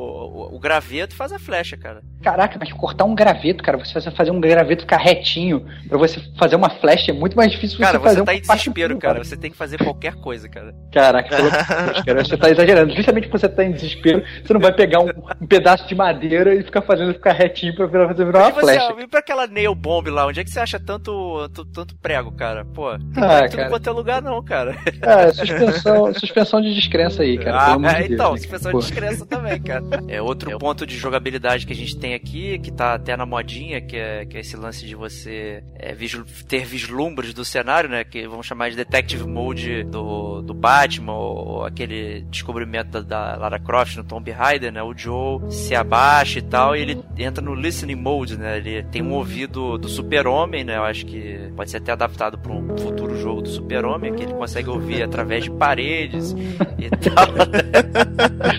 o, graveto faz a flecha, cara. Caraca, mas cortar um graveto, cara, você fazer um graveto ficar retinho pra você fazer uma flecha é muito mais difícil Cara, você fazer você tá um em desespero, cara. Você tem que fazer qualquer coisa, cara. Caraca, pelo de Deus, cara, você tá exagerando. Justamente porque você tá em desespero, você não vai pegar um, um pedaço de madeira e ficar fazendo ele ficar retinho pra virar, fazer virar uma você, flecha. e pra aquela nail bomb lá, onde é que você acha tanto, tanto prego, cara? Pô, tem Ah, prego em tudo cara. quanto é lugar não, cara. Ah, suspensão, suspensão de descrença aí, cara. Ah, pelo amor de é, Deus, então, né, suspensão pô. de descrença também, cara. É outro ponto de jogabilidade que a gente tem aqui, que tá até na modinha, que é, que é esse lance de você é, vislu- ter vislumbres do cenário, né? Que vamos chamar de Detective Mode do, do Batman, ou, ou aquele descobrimento da, da Lara Croft no Tomb Raider, né? O Joe se abaixa e tal, e ele entra no Listening Mode, né? Ele tem um ouvido do super-homem, né? Eu acho que pode ser até adaptado para um futuro jogo do super-homem, que ele consegue ouvir através de paredes e tal.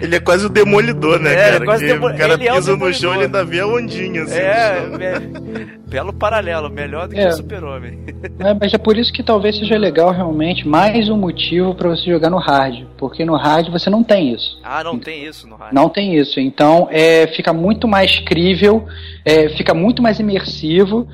Ele é quase o demolidor, né, É, cara? ele é quase Que O cara ele é o pisa no demolidor. chão e ele ainda vê a ondinha, assim. É, no chão. be- belo paralelo, melhor do que É. o Super-Homem. É, mas é por isso que talvez seja legal realmente mais um motivo pra você jogar no hard, porque no hard você não tem isso. Ah, não tem isso no rádio. Não tem isso. Então é, fica muito mais crível, é, fica muito mais imersivo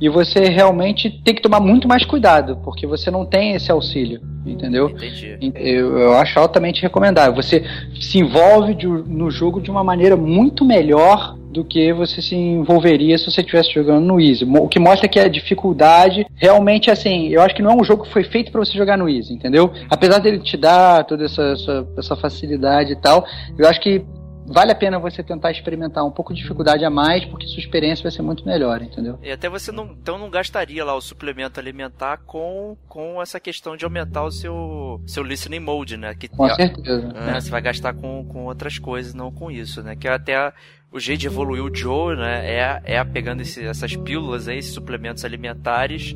e você realmente tem que tomar muito mais cuidado, porque você não tem esse auxílio, entendeu? Entendi. Eu, eu acho altamente recomendável. Você se envolve de- no jogo de uma maneira muito melhor do que você se envolveria se você estivesse jogando no Easy. O que mostra que a dificuldade realmente assim, eu acho que não é um jogo que foi feito para você jogar no Easy, entendeu? Apesar dele te dar toda essa, essa, essa facilidade e tal, eu acho que vale a pena você tentar experimentar um pouco de dificuldade a mais, porque sua experiência vai ser muito melhor, entendeu? E até você não, então não gastaria lá o suplemento alimentar com, com essa questão de aumentar o seu, seu listening mode, né? Que, Com certeza. É, você vai gastar com, com outras coisas, não com isso, né? Que é até o jeito de evoluir o Joe, né? É, é pegando esse- essas pílulas aí, esses suplementos alimentares,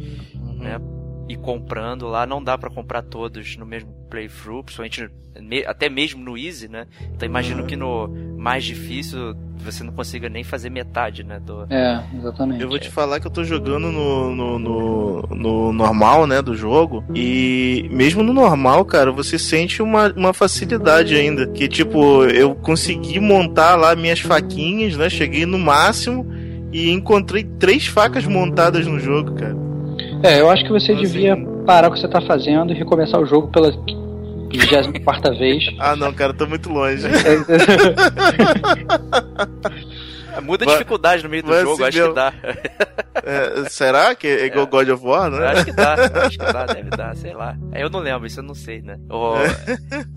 né? E comprando lá, não dá pra comprar todos no mesmo playthrough, principalmente me- até mesmo no easy, né? Então imagino Uhum. que no mais difícil você não consiga nem fazer metade, né? Do... É, exatamente. Eu vou te falar que eu tô jogando no, no, no, no normal, né, do jogo. E mesmo no normal, cara, você sente uma, uma facilidade ainda. Que, tipo, eu consegui montar lá minhas faquinhas, né? Cheguei no máximo e encontrei três facas montadas no jogo, cara. É, eu acho que você Então, devia assim- parar o que você tá fazendo e recomeçar o jogo pela 24 vez. Ah, não, cara, tô muito longe. É, Muda a dificuldade no meio do jogo, assim acho mesmo. que dá. É, será que é igual God of War, né? Acho que dá, acho que dá, deve dar, sei lá. Eu não lembro, isso eu não sei, né? O-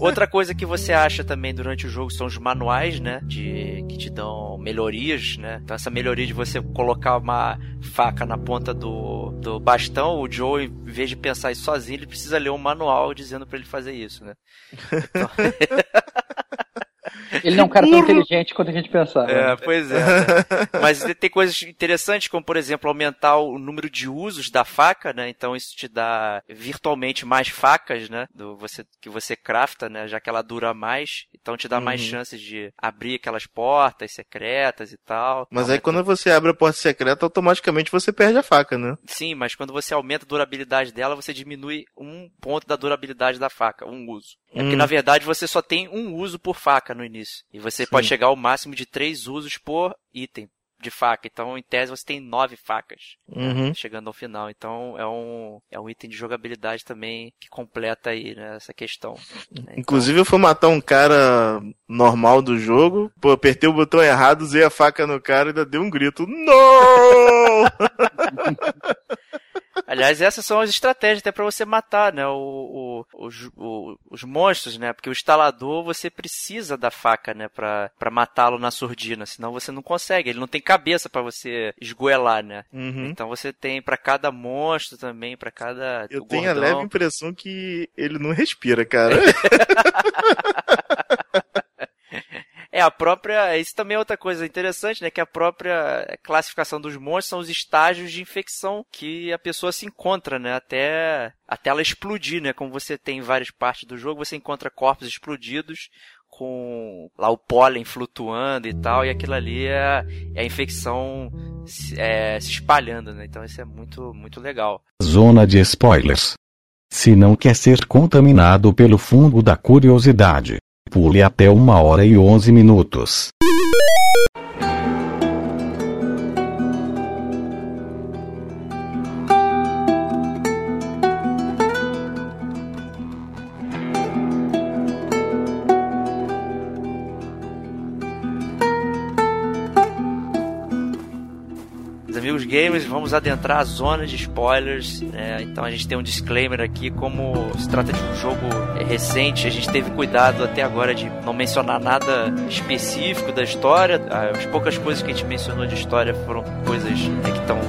Outra coisa que você acha também durante o jogo são os manuais, né? De que te dão melhorias, né? Então essa melhoria de você colocar uma faca na ponta do, do bastão, o Joe, em vez de pensar isso sozinho, ele precisa ler um manual dizendo pra ele fazer isso, né? Ele não é um cara tão inteligente quanto a gente pensava. É, pois é. Mas tem coisas interessantes, como por exemplo, aumentar o número de usos da faca, né? Então isso te dá virtualmente mais facas, né? Do você, que você crafta, né? Já que ela dura mais. Então te dá mais Uhum. chances de abrir aquelas portas secretas e tal. Mas aí quando você abre a porta secreta, automaticamente você perde a faca, né? Sim, mas quando você aumenta a durabilidade dela, você diminui um ponto da durabilidade da faca, um uso. É porque, Hum. na verdade, você só tem um uso por faca no início. E você Sim. pode chegar ao máximo de três usos por item de faca. Então, em tese, você tem nove facas. né, Uhum. Chegando ao final. Então, é um, é um item de jogabilidade também que completa aí, né, essa questão. né. Então, Inclusive eu fui matar um cara normal do jogo, pô, apertei o botão errado, usei a faca no cara e ainda dei um grito. Não! Aliás, essas são as estratégias até pra você matar, né, o, o- os- o- os monstros, né, porque o instalador você precisa da faca, né, pra, pra matá-lo na surdina, senão você não consegue, ele não tem cabeça pra você esgoelar, né. Uhum. Então você tem pra cada monstro também, pra cada Eu tenho a leve impressão que ele não respira, cara. É, a própria. Isso também é outra coisa interessante, né? Que a própria classificação dos monstros são os estágios de infecção que a pessoa se encontra, né? Até, até ela explodir, né? Como você tem em várias partes do jogo, você encontra corpos explodidos com lá o pólen flutuando e tal, e aquilo ali é, é a infecção se, é, se espalhando, né? Então isso é muito, muito legal. Zona de spoilers. Se não quer ser contaminado pelo fungo da curiosidade, pule até uma hora e onze minutos. Vamos adentrar a zona de spoilers. né? então a gente tem um disclaimer aqui, como se trata de um jogo recente, a gente teve cuidado até agora de não mencionar nada específico da história. As poucas coisas que a gente mencionou de história foram coisas né, que estão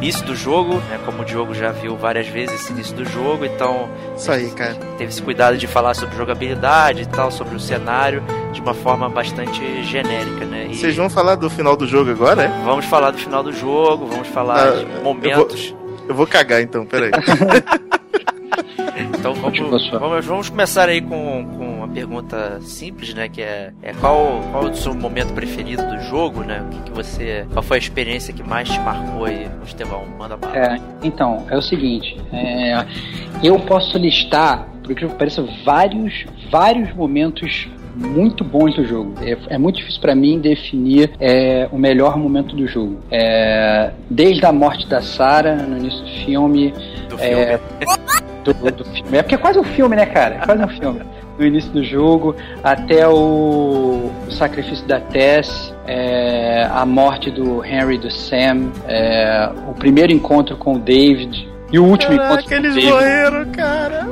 início do jogo, né? como o Diogo já viu várias vezes esse início do jogo, então Isso aí, cara. teve esse cuidado de falar sobre jogabilidade e tal, sobre o cenário, de uma forma bastante genérica, né? E- Vocês vão falar do final do jogo agora, é? Vamos falar do final do jogo, vamos falar Ah, de momentos. Eu vou cagar então, peraí. Então vamos, vamos, vamos começar aí com, com uma pergunta simples, né? Que é, é qual, qual o seu momento preferido do jogo, né? O que, que você. Qual foi a experiência que mais te marcou aí, Estevão? Manda bala. É, então, é o seguinte, é, eu posso listar, por que pareça, vários, vários momentos muito bons do jogo. É, é muito difícil pra mim definir é, o melhor momento do jogo. É, desde a morte da Sarah no início do filme, do filme. é, do, do filme. É porque é quase um filme, né, cara? É quase um filme. No início do jogo, até o, o sacrifício da Tess, é, a morte do Henry e do Sam, é, o primeiro encontro com o David e o último encontro Caraca, com o eles David. morreram, cara.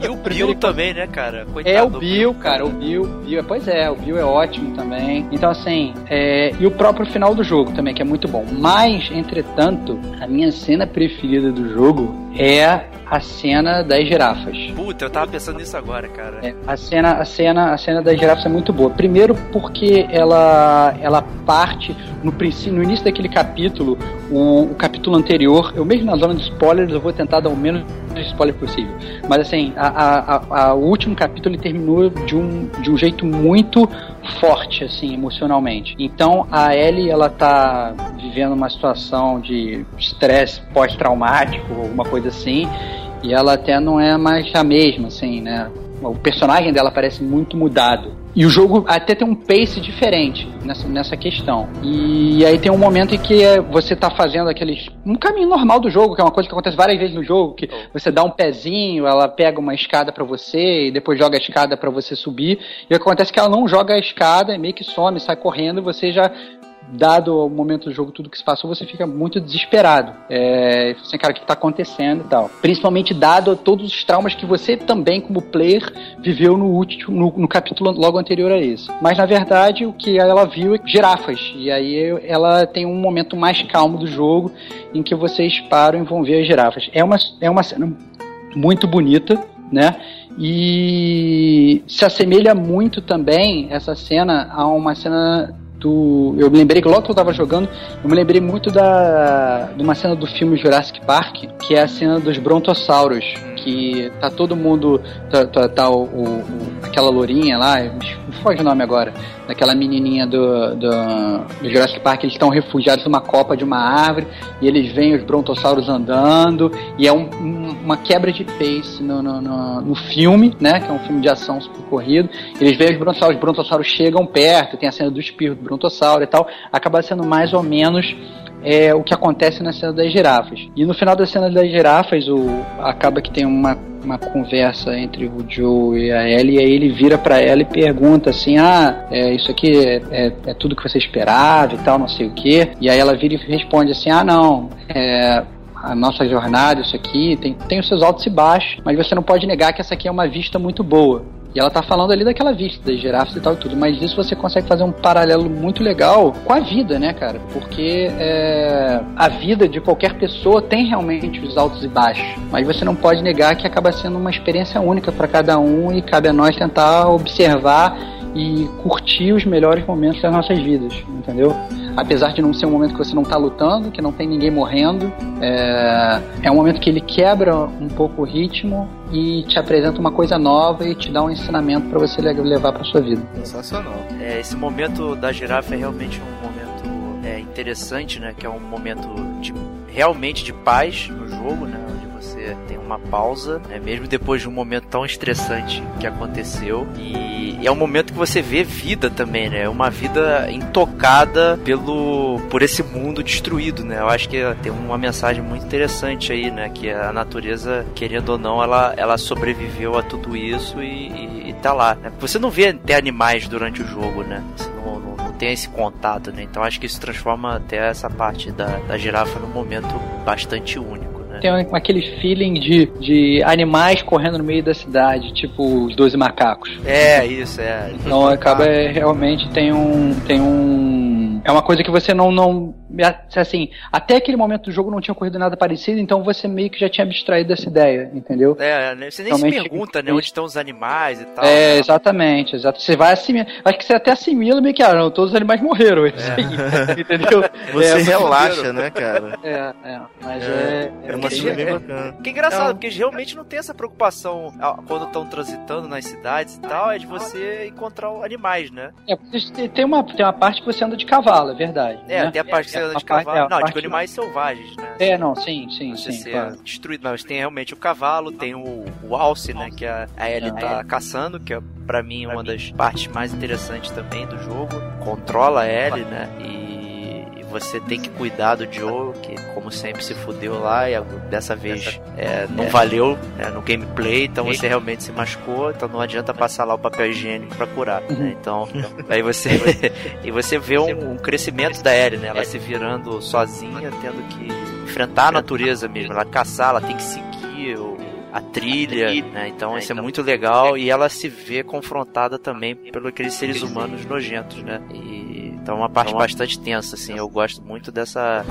E o Bill também, né, cara? Coitado É o Bill, cara, o Bill, Bill, pois é, o Bill é ótimo também. Então assim, é, e o próprio final do jogo também que é muito bom. Mas, entretanto, a minha cena preferida do jogo é a cena das girafas. Puta, eu tava pensando nisso agora, cara. É, a cena, a cena, a cena das girafas é muito boa. Primeiro porque ela, ela parte no princípio, no início daquele capítulo, o, o capítulo anterior. Eu mesmo na zona de spoilers eu vou tentar dar o menos spoiler possível. Mas assim, a, a, a- a- o último capítulo ele terminou de um, de um jeito muito forte, assim, emocionalmente. Então a Ellie ela tá vivendo uma situação de estresse pós-traumático, alguma coisa assim. E ela até não é mais a mesma, assim, né? O personagem dela parece muito mudado. E o jogo até tem um pace diferente nessa, nessa questão. E aí tem um momento em que você tá fazendo aqueles. um caminho normal do jogo, que é uma coisa que acontece várias vezes no jogo, que você dá um pezinho, ela pega uma escada para você e depois joga a escada para você subir. E o que acontece é que ela não joga a escada, meio que some, sai correndo, e você já dado o momento do jogo, tudo que se passou, você fica muito desesperado. É, assim, cara, o que está acontecendo e tal. Principalmente dado todos os traumas que você também, como player, viveu no último, no, no capítulo logo anterior a esse. Mas na verdade, o que ela viu é girafas. E aí ela tem um momento mais calmo do jogo em que vocês param e vão ver as girafas. É uma, é uma cena muito bonita, né? E se assemelha muito também essa cena a uma cena do. Eu me lembrei que logo que eu tava jogando, eu me lembrei muito da. de uma cena do filme Jurassic Park, que é a cena dos brontossauros. Que tá todo mundo. Tá, tá, tá o, o, aquela lourinha lá, me foge o nome agora, daquela menininha do, do, do Jurassic Park, eles estão refugiados numa copa de uma árvore e eles veem os brontossauros andando e é um, um, uma quebra de pace no, no, no, no, filme, né, que é um filme de ação super corrido. Eles veem os brontossauros, os brontossauros chegam perto, tem a cena do espirro do brontossauro e tal, acaba sendo mais ou menos é, o que acontece na cena das girafas. E no final da cena das girafas, o, acaba que tem uma, uma conversa entre o Joe e a Ellie, e aí ele vira para ela e pergunta assim: Ah, é, isso aqui é, é, é, tudo que você esperava e tal, não sei o que. E aí ela vira e responde assim: Ah, não, é, a nossa jornada, isso aqui, tem, tem os seus altos e baixos, mas você não pode negar que essa aqui é uma vista muito boa. E ela tá falando ali daquela vista, das girafas e tal e tudo. Mas disso você consegue fazer um paralelo muito legal com a vida, né, cara? Porque é, a vida de qualquer pessoa tem realmente os altos e baixos. Mas você não pode negar que acaba sendo uma experiência única para cada um e cabe a nós tentar observar e curtir os melhores momentos das nossas vidas, entendeu? Apesar de não ser um momento que você não está lutando, que não tem ninguém morrendo, é, é um momento que ele quebra um pouco o ritmo e te apresenta uma coisa nova e te dá um ensinamento para você levar para sua vida. Sensacional. É, esse momento da girafa é realmente um momento é, interessante, né? Que é um momento de, realmente de paz no jogo, né? Você tem uma pausa, né, mesmo depois de um momento tão estressante que aconteceu. E, é um momento que você vê vida também, né? Uma vida intocada pelo por esse mundo destruído, né? Eu acho que tem uma mensagem muito interessante aí, né? Que a natureza, querendo ou não, ela, ela sobreviveu a tudo isso e, e, e tá lá. Né? Você não vê até animais durante o jogo, né? Você não, não, não tem esse contato, né? Então acho que isso transforma até essa parte da, da girafa num momento bastante único tem aquele feeling de, de animais correndo no meio da cidade, tipo os Doze Macacos. É, isso, é. Então acaba é, realmente tem um. tem um. É uma coisa que você não, não assim, até aquele momento do jogo não tinha ocorrido nada parecido, então você meio que já tinha abstraído dessa ideia, entendeu? É, né, você nem Realmente, se pergunta, né, onde estão os animais e tal. É, né? exatamente, exato. Você vai assimilar, acho que você até assimila meio que, ah, não, todos os animais morreram, é. entendeu? Você é, relaxa, né, cara? É, é, mas é... é, é uma cena bem bacana. Que engraçado, porque realmente não tem essa preocupação quando estão transitando nas cidades e tal, é de você encontrar animais, né? É, tem uma, tem uma parte que você anda de cavalo, é verdade. É, né? tem a parte que você anda de cavalo. É, não, de animais selvagens, né? É, não, sim, sim, você sim. Claro. destruído. Mas tem realmente o cavalo, tem o, o alce, né? Que a, a Ellie tá caçando, que é pra mim uma das partes mais interessantes também do jogo. Controla a Ellie, né? E você tem que cuidar do Joe, que como sempre se fudeu lá, e dessa vez é, não valeu né, no gameplay, então você realmente se machucou, então não adianta passar lá o papel higiênico pra curar. Né? Uhum. Então, aí você. e você vê um, um, crescimento da Ellie, né? Ela se virando sozinha, tendo que enfrentar a natureza mesmo, ela caçar, ela tem que seguir o a trilha, né? Então isso é muito legal e ela se vê confrontada também pelos aqueles seres humanos nojentos, né? E então é uma parte bastante tensa, assim. Eu gosto muito dessa,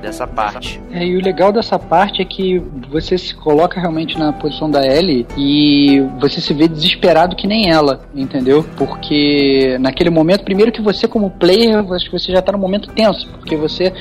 dessa parte. É, e o legal dessa parte é que você se coloca realmente na posição da Ellie e você se vê desesperado que nem ela, entendeu? Porque naquele momento, primeiro que você como player, acho que você já tá num momento tenso, porque você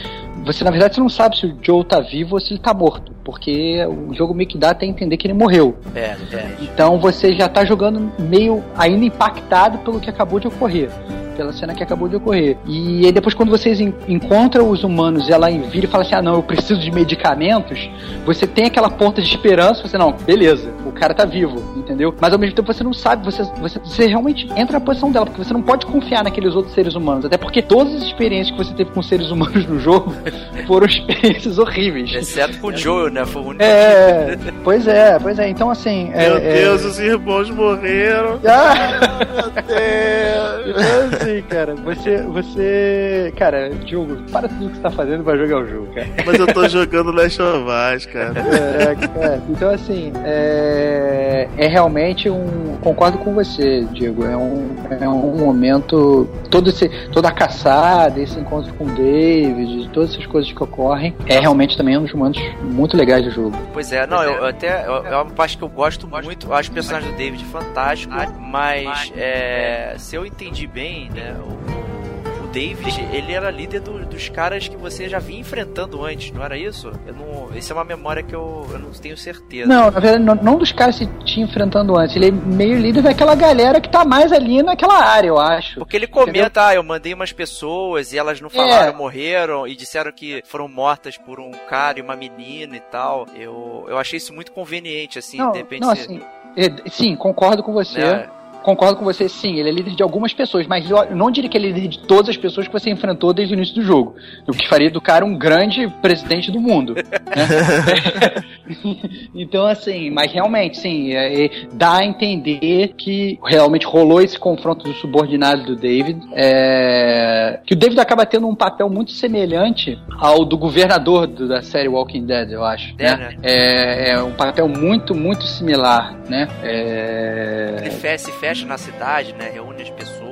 você na verdade você não sabe se o Joe tá vivo ou se ele tá morto, porque o jogo meio que dá até entender que ele morreu. É, é. Então você já tá jogando meio ainda impactado pelo que acabou de ocorrer. Pela cena que acabou de ocorrer. E aí depois quando vocês en encontram os humanos e ela vira e fala assim, ah não, eu preciso de medicamentos, você tem aquela ponta de esperança, você, não, beleza, o cara tá vivo, entendeu? Mas ao mesmo tempo você não sabe, você, você, você realmente entra na posição dela, porque você não pode confiar naqueles outros seres humanos, até porque todas as experiências que você teve com seres humanos no jogo foram experiências horríveis. Exceto com o Joel, né? Foi o único. É, pois é, pois é. Então, assim. Meu é, Deus, é... os irmãos morreram. Ah! Meu Deus. Assim, cara, você. você cara, Diogo, para tudo que você tá fazendo e vai jogar o jogo, cara. Mas eu tô jogando Last of Us, cara. É, é, então, assim, é, é realmente um. Concordo com você, Diego. É um, é um momento. Todo esse, toda a caçada, esse encontro com o David, todas essas coisas que ocorrem, é realmente também um dos momentos muito legais do jogo. Pois é, não, eu, até. É uma parte que eu gosto muito. Eu acho o personagem do David fantástico, mas é, se eu entendi bem, né? O, David, ele era líder do, dos caras que você já vinha enfrentando antes, não era isso? Eu não, isso é uma memória que eu, eu não tenho certeza. Não, na verdade, não, não dos caras que tinha enfrentando antes. Ele é meio líder daquela galera que tá mais ali naquela área, eu acho. Porque ele comenta, ah, eu mandei umas pessoas e elas não falaram, é. morreram, e disseram que foram mortas por um cara e uma menina e tal. Eu, eu achei isso muito conveniente, assim, não, de repente. Não, assim, é, sim, concordo com você. Né? Concordo com você, sim, ele é líder de algumas pessoas, mas eu não diria que ele é líder de todas as pessoas que você enfrentou desde o início do jogo. O que faria do cara um grande presidente do mundo. Né? então, assim, mas realmente, sim, é, é, dá a entender que realmente rolou esse confronto do subordinado do David. É, que o David acaba tendo um papel muito semelhante ao do governador do, da série Walking Dead, eu acho. É, né? é, é um papel muito, muito similar, né? É... Ele fecha, fecha fecha na cidade, né? Reúne as pessoas,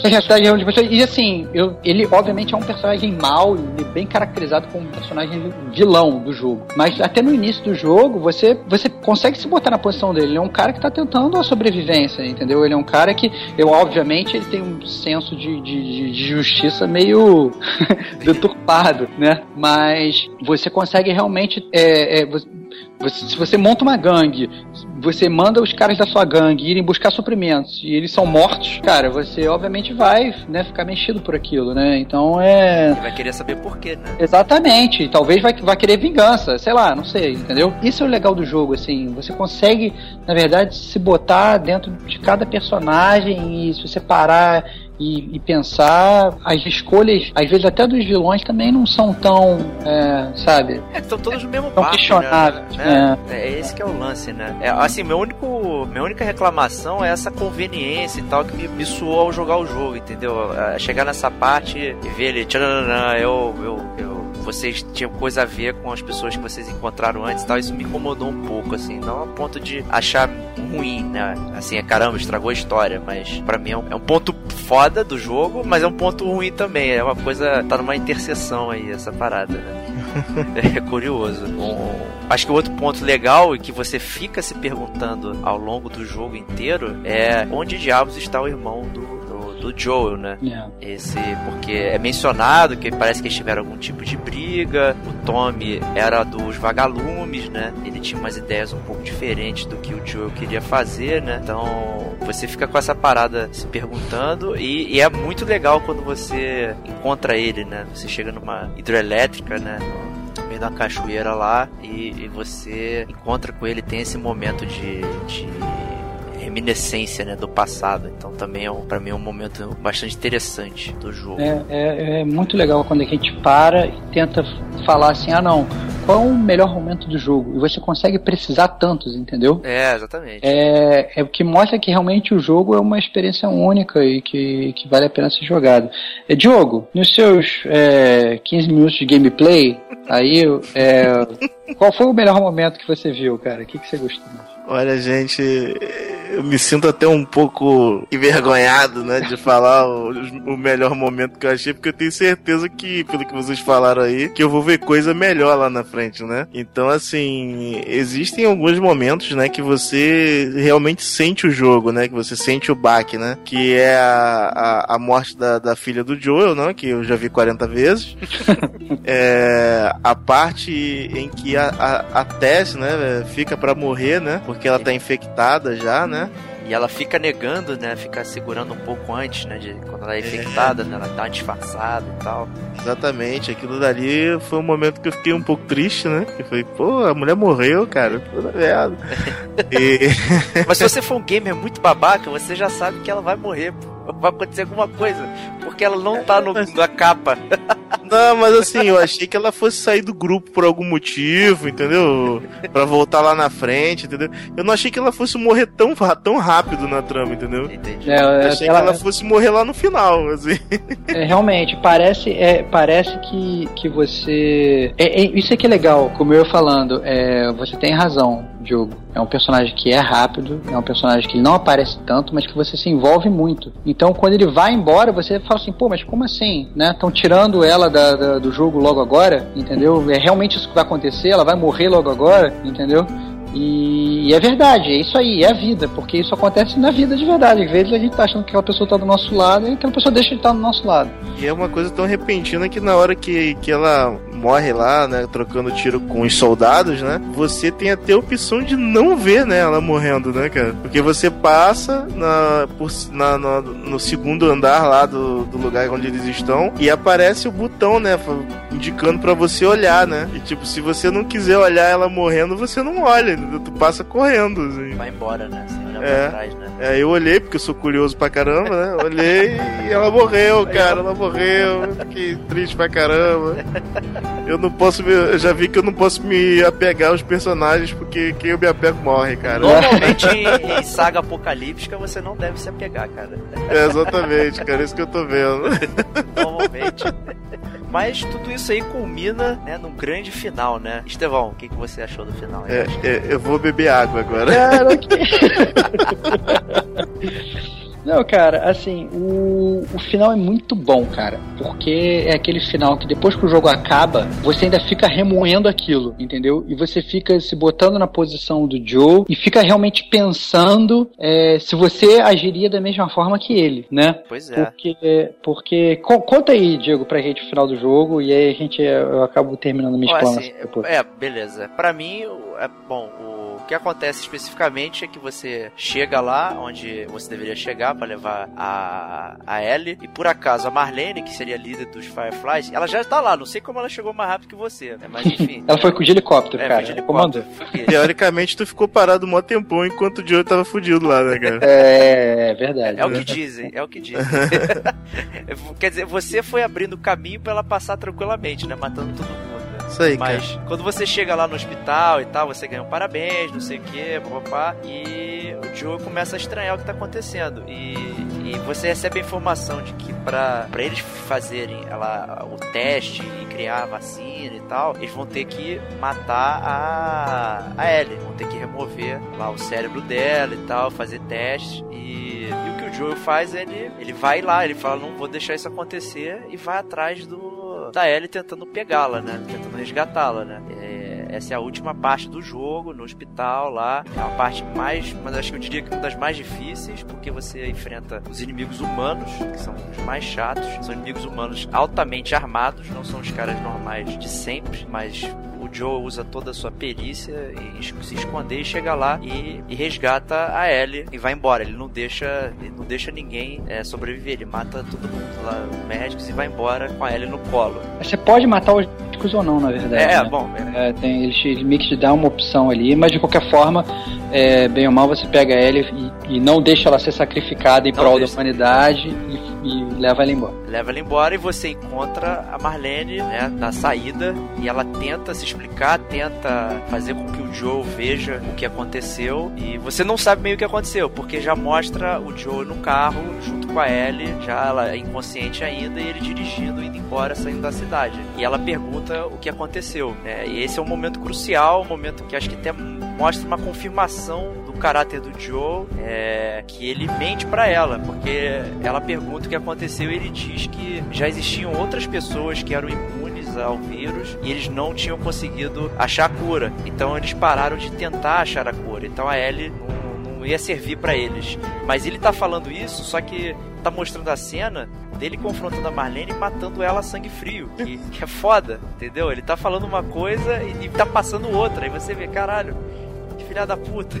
cidade, reúne as pessoas. E assim, eu, ele obviamente é um personagem mau e bem caracterizado como um personagem vilão do jogo. Mas até no início do jogo, você, você consegue se botar na posição dele. Ele é um cara que tá tentando a sobrevivência, entendeu? Ele é um cara que, eu, obviamente, ele tem um senso de, de, de justiça meio deturpado, né? Mas você consegue realmente. É, é, você, se você monta uma gangue, você manda os caras da sua gangue irem buscar suprimentos e eles são mortos, cara, você obviamente vai, né, ficar mexido por aquilo, né? Então é. Vai querer saber por quê, né? Exatamente. Talvez vai, vai querer vingança, sei lá, não sei, entendeu? Isso é o legal do jogo, assim. Você consegue, na verdade, se botar dentro de cada personagem e se você parar e, e, pensar as escolhas, às vezes até dos vilões também não são tão, é, sabe? É, estão todos no mesmo barco, questionáveis, né? É. é. esse que é o lance, né? É, assim, meu único, minha única reclamação é essa conveniência e tal que me, me suou ao jogar o jogo, entendeu? É, chegar nessa parte e ver ele, eu, eu, eu vocês tinham coisa a ver com as pessoas que vocês encontraram antes e tal, isso me incomodou um pouco, assim, não a ponto de achar ruim, né? Assim, é caramba, estragou a história, mas para mim é um, é um, ponto foda do jogo, mas é um ponto ruim também, é uma coisa, tá numa interseção aí, essa parada, né? é curioso. Um, acho que outro ponto legal e que você fica se perguntando ao longo do jogo inteiro é onde diabos está o irmão do do Joel, né? Yeah. Esse, porque é mencionado que parece que eles tiveram algum tipo de briga. O Tommy era dos vagalumes, né? Ele tinha umas ideias um pouco diferentes do que o Joel queria fazer, né? Então você fica com essa parada se perguntando e, e é muito legal quando você encontra ele, né? Você chega numa hidrelétrica, né? No meio da cachoeira lá e, e, você encontra com ele, tem esse momento de, de reminiscência né, do passado. Então também é um, para mim é um momento bastante interessante do jogo. É, é, é, muito legal quando a gente para e tenta falar assim, ah não, qual é o melhor momento do jogo? E você consegue precisar tantos, entendeu? É, exatamente. É, é o que mostra que realmente o jogo é uma experiência única e que, que vale a pena ser jogado. É, Diogo, nos seus é, 15 minutos de gameplay, aí é, qual foi o melhor momento que você viu, cara? O que, que você gostou? Olha, gente, eu me sinto até um pouco envergonhado, né, de falar o, o, melhor momento que eu achei, porque eu tenho certeza que, pelo que vocês falaram aí, que eu vou ver coisa melhor lá na frente, né? Então, assim, existem alguns momentos, né, que você realmente sente o jogo, né, que você sente o baque, né, que é a, a, a morte da, da filha do Joel, né, que eu já vi 40 vezes, é, a parte em que a, a, a Tess, né, fica para morrer, né, porque ela tá infectada já, né? E ela fica negando, né? Fica segurando um pouco antes, né? De quando ela é infectada, né? Ela dá uma disfarçada e tal. Exatamente, aquilo dali foi um momento que eu fiquei um pouco triste, né? Que foi, pô, a mulher morreu, cara. Puta merda. e... Mas se você for um gamer muito babaca, você já sabe que ela vai morrer. Vai acontecer alguma coisa. Porque ela não tá no, na capa. Não, mas assim, eu achei que ela fosse sair do grupo por algum motivo, entendeu? Pra voltar lá na frente, entendeu? Eu não achei que ela fosse morrer tão, tão rápido na trama, entendeu? Entendi. É, Eu achei ela- que ela fosse morrer lá no final, assim. É, realmente, parece, é, parece que, que você. É, é- isso aqui é legal, como eu falando, é, você tem razão, É um personagem que é rápido, é um personagem que não aparece tanto, mas que você se envolve muito. Então, quando ele vai embora, você fala assim, pô, mas como assim? Né? Estão tirando ela da- da- do jogo logo agora, entendeu? É realmente isso que vai acontecer, ela vai morrer logo agora, entendeu? E, é verdade, é isso aí, é a vida, porque isso acontece na vida de verdade. Às vezes a gente tá achando que aquela pessoa tá do nosso lado e aquela pessoa deixa de estar do nosso lado. E é uma coisa tão repentina que na hora que, que ela morre lá, né, trocando tiro com os soldados, né, você tem até a opção de não ver, né, ela morrendo, né, cara? Porque você passa na, por, na, na- no segundo andar lá do, do lugar onde eles estão e aparece o botão, né, indicando pra você olhar, né? E tipo, se você não quiser olhar ela morrendo, você não olha, entendeu? Tu passa correndo, assim. Vai embora, né? Sem olhar É. pra trás, né? É, eu olhei, porque eu sou curioso pra caramba, né? Olhei e ela morreu, cara, ela morreu. Eu Fiquei triste pra caramba. Eu não posso me. Eu já vi que eu não posso me apegar aos personagens, porque quem eu me apego morre, cara. Normalmente em, saga apocalíptica você não deve se apegar, cara. É, exatamente, cara, isso que eu tô vendo. Normalmente. Mas tudo isso aí culmina, né, num grande final, né? Estevão, o que, que você achou do final? aí? É, é, eu vou beber água agora. Cara, que... Não, cara, assim, o, o final é muito bom, cara. Porque é aquele final que depois que o jogo acaba, você ainda fica remoendo aquilo, entendeu? E você fica se botando na posição do Joe e fica realmente pensando é, se você agiria da mesma forma que ele, né? Pois é. Porque, porque co- conta aí, Diego, pra gente o final do jogo e aí a gente eu acabo terminando minha explanação assim, é, beleza. Pra mim, é bom, o que acontece especificamente é que você chega lá onde você deveria chegar pra levar a, a Ellie, e por acaso a Marlene, que seria a líder dos Fireflies, ela já tá lá, não sei como ela chegou mais rápido que você, né? Mas enfim. Ela foi com de helicóptero, é, cara. foi de Comandou. helicóptero. Teoricamente, tu ficou parado um mó tempão enquanto o Joe tava fudido lá, né, cara? É, é verdade. É o que dizem, é o que dizem. Quer dizer, você foi abrindo caminho pra ela passar tranquilamente, né? Matando todo mundo. Isso aí, cara. Mas quando você chega lá no hospital e tal, você ganha um parabéns, não sei o que, papapá, e o Joe começa a estranhar o que tá acontecendo. E, e você recebe a informação de que pra eles fazerem ela, o teste e criar a vacina e tal, eles vão ter que matar a, a Ellie, vão ter que remover lá o cérebro dela e tal, fazer testes. E, e o que o Joe faz, ele, ele vai lá, ele fala, não vou deixar isso acontecer, e vai atrás do da Ellie tentando pegá-la, né? Tentando resgatá-la, né? É, essa é a última parte do jogo, no hospital lá. É a parte mais, mas acho que eu diria que uma das mais difíceis, porque você enfrenta os inimigos humanos, que são os mais chatos. São inimigos humanos altamente armados, não são os caras normais de sempre, mas o Joe usa toda a sua perícia es- se esconder e chega lá e, e resgata a Ellie e vai embora. Ele não deixa, ele não deixa ninguém é, sobreviver. Ele mata todo mundo lá, os médicos, e vai embora com a Ellie no colo. Você pode matar os médicos ou não, na verdade. É, né? bom, é, É, tem, ele, te- ele meio que te dá uma opção ali, mas de qualquer forma, é, bem ou mal, você pega ela e, e não deixa ela ser sacrificada em Não prol da humanidade e, e leva ela embora. leva ela embora e você encontra a Marlene, né, na saída e ela tenta se explicar, tenta fazer com que o Joe veja o que aconteceu e você não sabe meio o que aconteceu, porque já mostra o Joe no carro junto com a Ellie, já ela é inconsciente ainda e ele dirigindo, indo embora, saindo da cidade. E ela pergunta o que aconteceu, né, e esse é um momento crucial, um momento que acho que até mostra uma confirmação do caráter do Joe, é, que ele mente pra ela, porque ela pergunta o que aconteceu e ele diz que já existiam outras pessoas que eram imunes ao vírus e eles não tinham conseguido achar a cura. Então eles pararam de tentar achar a cura. Então a Ellie não, ia servir pra eles. Mas ele tá falando isso, só que tá mostrando a cena dele confrontando a Marlene e matando ela a sangue frio. Que, que é foda, entendeu? Ele tá falando uma coisa e, e tá passando outra. Aí você vê, caralho, filha da puta.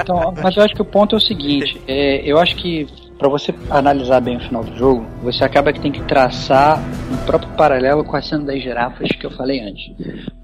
Então, mas eu acho que o ponto é o seguinte: é, eu acho que para você analisar bem o final do jogo, você acaba que tem que traçar um próprio paralelo com a cena das girafas que eu falei antes.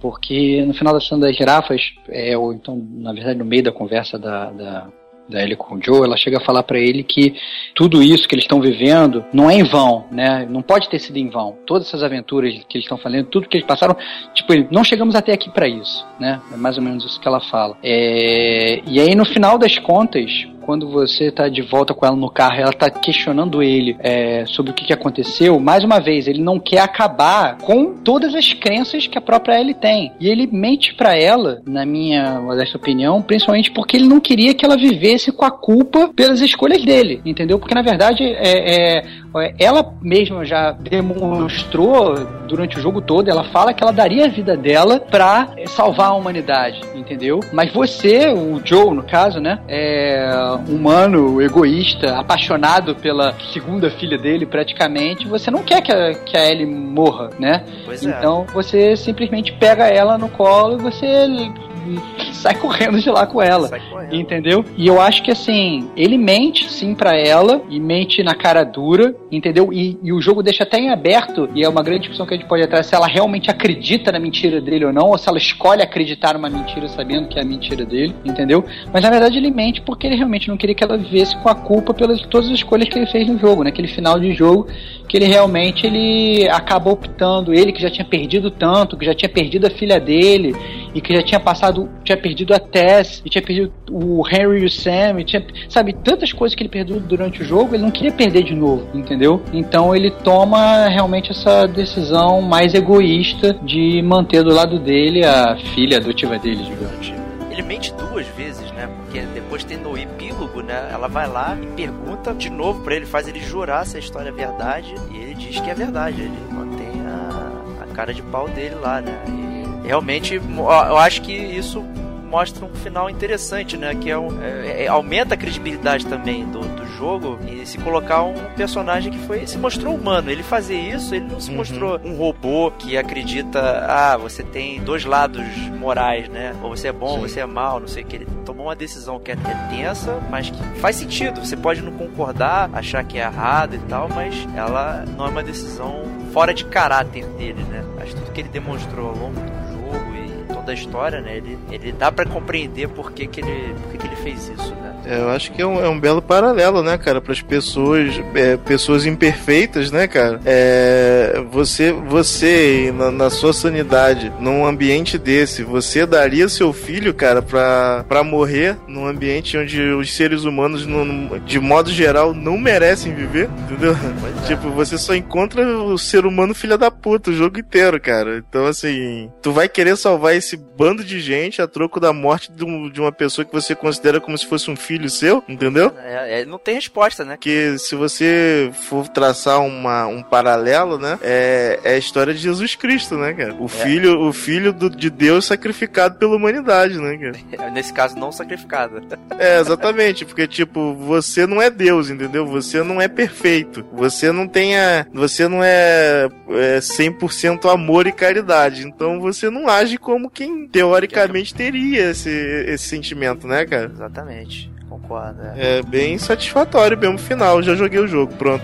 Porque no final da cena das girafas, é, ou então, na verdade, no meio da conversa da, da da Ellie com o Joe, ela chega a falar para ele que tudo isso que eles estão vivendo não é em vão, né? Não pode ter sido em vão. Todas essas aventuras que eles estão fazendo, tudo que eles passaram, tipo, não chegamos até aqui para isso, né? É mais ou menos isso que ela fala. É... E aí, no final das contas, quando você tá de volta com ela no carro, ela tá questionando ele é, sobre o que, que aconteceu, mais uma vez, ele não quer acabar com todas as crenças que a própria Ellie tem. E ele mente para ela, na minha modesta opinião, principalmente porque ele não queria que ela vivesse com a culpa pelas escolhas dele, entendeu? Porque na verdade é, é ela mesma já demonstrou durante o jogo todo, ela fala que ela daria a vida dela pra salvar a humanidade, entendeu? Mas você, o Joe, no caso, né, é humano, egoísta, apaixonado pela segunda filha dele, praticamente, você não quer que a, que a Ellie morra, né? Pois é. então você simplesmente pega ela no colo e você sai correndo de lá com ela. Entendeu? E eu acho que assim, ele mente sim pra ela e mente na cara dura, entendeu? E, e o jogo deixa até em aberto, e é uma grande discussão que a gente pode entrar se ela realmente acredita na mentira dele ou não, ou se ela escolhe acreditar numa mentira sabendo que é a mentira dele, entendeu? Mas na verdade ele mente porque ele realmente não queria que ela vivesse com a culpa pelas todas as escolhas que ele fez no jogo, naquele final de jogo que ele realmente ele acabou optando, ele que já tinha perdido tanto, que já tinha perdido a filha dele e que já tinha passado, tinha perdido a Tess, e tinha perdido o Henry e o Sam, e tinha, sabe, tantas coisas que ele perdeu durante o jogo, ele não queria perder de novo, entendeu? Então ele toma realmente essa decisão mais egoísta de manter do lado dele a filha adotiva dele, digamos. Ele mente duas vezes, né? Porque depois tem no epílogo, né? Ela vai lá e pergunta de novo pra ele, faz ele jurar se a história é verdade, e ele diz que é verdade. Ele mantém a, a cara de pau dele lá, né? E realmente, eu acho que isso mostra um final interessante, né? Que é, um, é, é aumenta a credibilidade também do, do jogo e se colocar um personagem que foi se mostrou humano. Ele fazer isso, ele não se Uhum. mostrou um robô que acredita, ah, você tem dois lados morais, né? Ou você é bom, Sim. você é mal, não sei o que. Ele tomou uma decisão que é, é tensa, mas que faz sentido. Você pode não concordar, achar que é errado e tal, mas ela não é uma decisão fora de caráter dele, né? Acho que tudo que ele demonstrou ao longo do jogo e toda a história, né? Ele, ele dá pra compreender por que, que, ele, por que, que ele fez isso, né? Eu acho que é um, é um belo paralelo, né, cara, para as pessoas, é, pessoas imperfeitas, né, cara. É, você, você na, na sua sanidade, num ambiente desse, você daria seu filho, cara, pra, pra morrer num ambiente onde os seres humanos, no- de modo geral, não merecem viver, entendeu? É. Tipo, você só encontra o ser humano filha da puta o jogo inteiro, cara. Então, assim, tu vai querer salvar esse bando de gente a troco da morte de, um- de uma pessoa que você considera como se fosse um filho seu, entendeu? É, é, não tem resposta, né? Porque se você for traçar uma, um paralelo, né? É, é a história de Jesus Cristo, né, cara? O filho, o filho do- de Deus sacrificado pela humanidade, né, cara? Nesse caso, não sacrificada. É, exatamente, porque, tipo, você não é Deus, entendeu? Você não é perfeito. Você não tem a. Você não é, é 100% amor e caridade. Então você não age como quem teoricamente teria esse, esse sentimento, né, cara? Exatamente. Concordo. É. É bem satisfatório mesmo o final. Já joguei o jogo, pronto.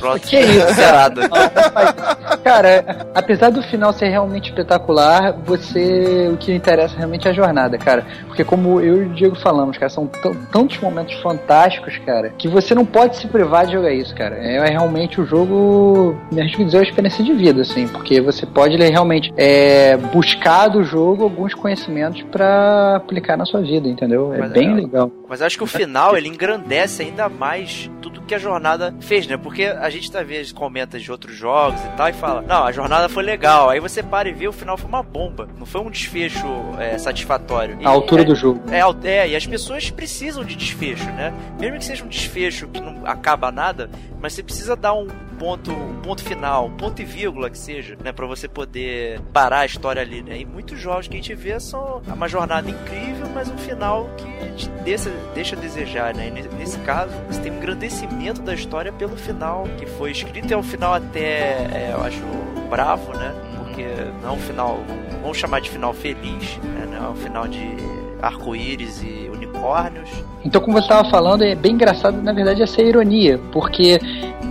Pronto, Que isso, zerado. Mas, cara, apesar do final ser realmente espetacular, você. O que interessa realmente é a jornada, cara. Porque como eu e o Diego falamos, cara, são tantos momentos fantásticos, cara, que você não pode se privar de jogar isso, cara. É realmente o jogo, me arrisco a dizer, é uma experiência de vida, assim, porque você pode realmente é, buscar do jogo alguns conhecimentos pra aplicar na sua vida, entendeu? É Mas bem é- legal. Mas acho que o final ele engrandece ainda mais tudo que a jornada fez, né? Porque a gente às vezes comenta de outros jogos e tal e fala, não, a jornada foi legal. Aí você para e vê o final foi uma bomba. Não foi um desfecho é, satisfatório. E- A altura é, do jogo. É, é, e as pessoas precisam de desfecho, né? Mesmo que seja um desfecho que não acaba nada, mas você precisa dar um ponto, um ponto final, ponto e vírgula que seja, né? Pra você poder parar a história ali, né? E muitos jogos que a gente vê são uma jornada incrível, mas um final que te deixa, deixa a desejar, né? E nesse, caso, você tem um engrandecimento da história pelo final, que foi escrito e é um final até, é, eu acho, bravo, né? Porque não é um final, vamos chamar de final feliz, né? Não é um final de arco-íris e unicórnios. Então, como você estava falando, é bem engraçado, na verdade, essa ironia, porque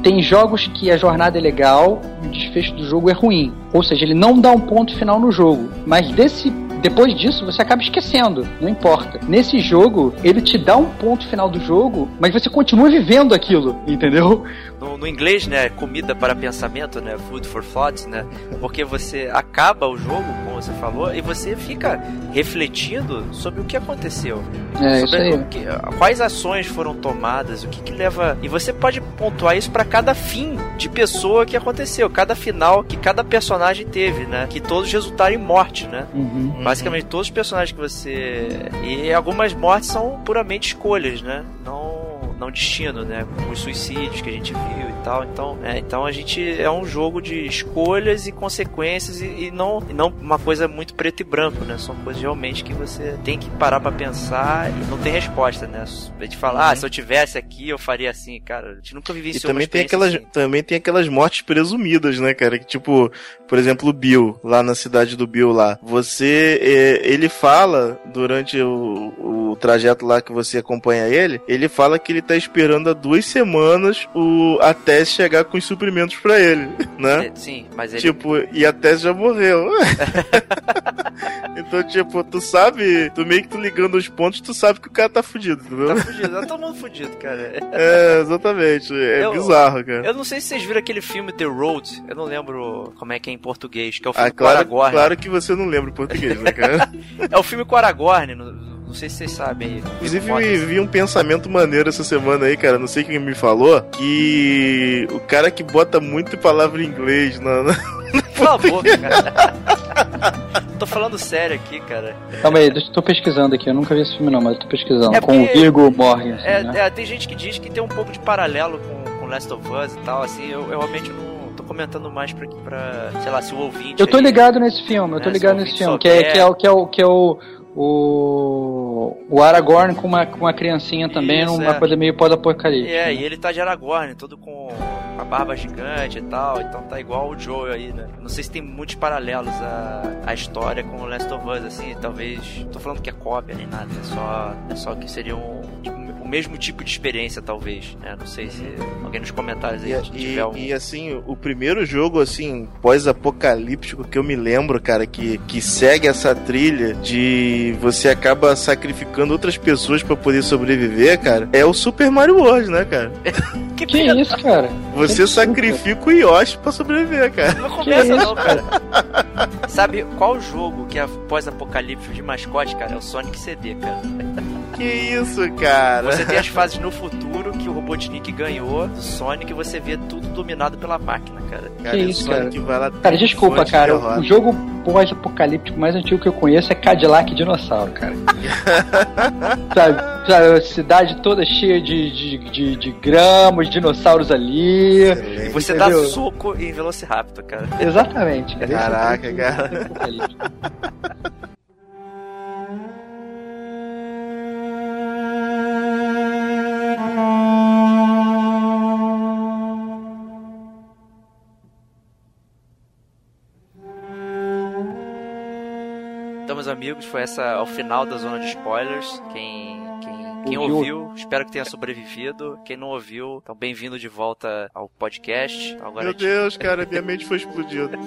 tem jogos que a jornada é legal, o desfecho do jogo é ruim. Ou seja, ele não dá um ponto final no jogo. Mas desse depois disso, você acaba esquecendo, não importa. Nesse jogo, ele te dá um ponto final do jogo, mas você continua vivendo aquilo, entendeu? No, no inglês, né, comida para pensamento, né, food for thought, né, porque você acaba o jogo, como você falou, e você fica refletindo sobre o que aconteceu. É, sobre isso aí. que- quais ações foram tomadas, o que, que leva. E você pode pontuar isso para cada fim de pessoa que aconteceu, cada final que cada personagem teve, né? Que todos resultaram em morte, né? Uhum. Basicamente todos os personagens que você. E algumas mortes são puramente escolhas, né? Não. Não destino, né? Como os suicídios que a gente viu e tal. Então, é, então a gente é um jogo de escolhas e consequências e, e não, e não uma coisa muito preto e branco, né? São coisas realmente que você tem que parar pra pensar e não tem resposta, né? A gente fala, ah, se eu tivesse aqui eu faria assim, cara. A gente nunca vivenciou uma também tem, aquelas, assim. também tem aquelas mortes presumidas, né, cara? Que tipo, por exemplo, o Bill, lá na cidade do Bill lá. Você, é, ele fala, durante o, o trajeto lá que você acompanha ele, ele fala que ele tá esperando há duas semanas o, a Tess chegar com os suprimentos pra ele, né? É, Sim, mas ele Tipo, e a Tess já morreu. então, tipo, tu sabe, tu meio que tu ligando os pontos, tu sabe que o cara tá fudido, entendeu? tá fudido. Tá todo mundo fudido, cara. É, exatamente. É Eu- bizarro, cara. Eu não sei se vocês viram aquele filme The Road. Eu não lembro como é que é em português, que é o filme Ah, claro, Aragorn. claro que você não lembra o português, né, cara? É o filme com Aragorn. Não sei se vocês sabem. aí. Inclusive, me vi um pensamento maneiro essa semana aí, cara. Não sei quem me falou. Que o cara que bota muito palavra em inglês na. na- Cala a boca, cara. tô falando sério aqui, cara. Calma aí, deixa- tô pesquisando aqui, eu nunca vi esse filme não, mas eu tô pesquisando. É Com o porque- Viggo Mortensen, É, né? é, tem gente que diz que tem um pouco de paralelo com, com Last of Us e tal, assim, eu, eu realmente não tô comentando mais pra, pra, sei lá, se o ouvinte... Eu tô aí- ligado nesse filme, eu tô É, ligado se nesse filme, que é, que é, o- que é o que é o o, o Aragorn com uma, com uma criancinha também, Isso, numa é. coisa meio pós-apocalíptica. É, né? e ele tá de Aragorn, todo com a barba gigante e tal, então tá igual o Joe aí, né? Não sei se tem muitos paralelos a, a história com o Last of Us, assim, talvez. Tô falando que é cópia nem nada, é só, é só que seria um, tipo, o mesmo tipo de experiência, talvez, né? Não sei se alguém nos comentários aí E, tiver e- um. e, assim, o primeiro jogo, assim, pós-apocalíptico que eu me lembro, cara, que, que segue essa trilha de você acaba sacrificando outras pessoas pra poder sobreviver, cara, é o Super Mario World, né, cara? Que, Que pena, isso, cara? Você Que sacrifica o Yoshi pra sobreviver, cara. Não começa não, cara. Sabe qual jogo que é pós-apocalíptico de mascote, cara? É o Sonic CD, cara. Que isso, cara? Você tem as fases no futuro que o Robotnik ganhou do Sonic e você vê tudo dominado pela máquina, cara. Cara, Que o isso, Sonic vai lá Cara, desculpa, Sonic cara. derrota. O jogo pós-apocalíptico mais antigo que eu conheço é Cadillac Dinossauro, cara. sabe, sabe, a cidade toda cheia de, de, de, de grama, os dinossauros ali. E você dá Entendeu? soco em Velociraptor, cara. Exatamente, cara. É Caraca, cara. Meus amigos, foi essa ao final da zona de spoilers. Quem, quem, quem Ouviu? ouviu, espero que tenha sobrevivido. Quem não ouviu, então bem-vindo de volta ao podcast. Então, Meu gente, Deus, cara, minha mente foi explodida.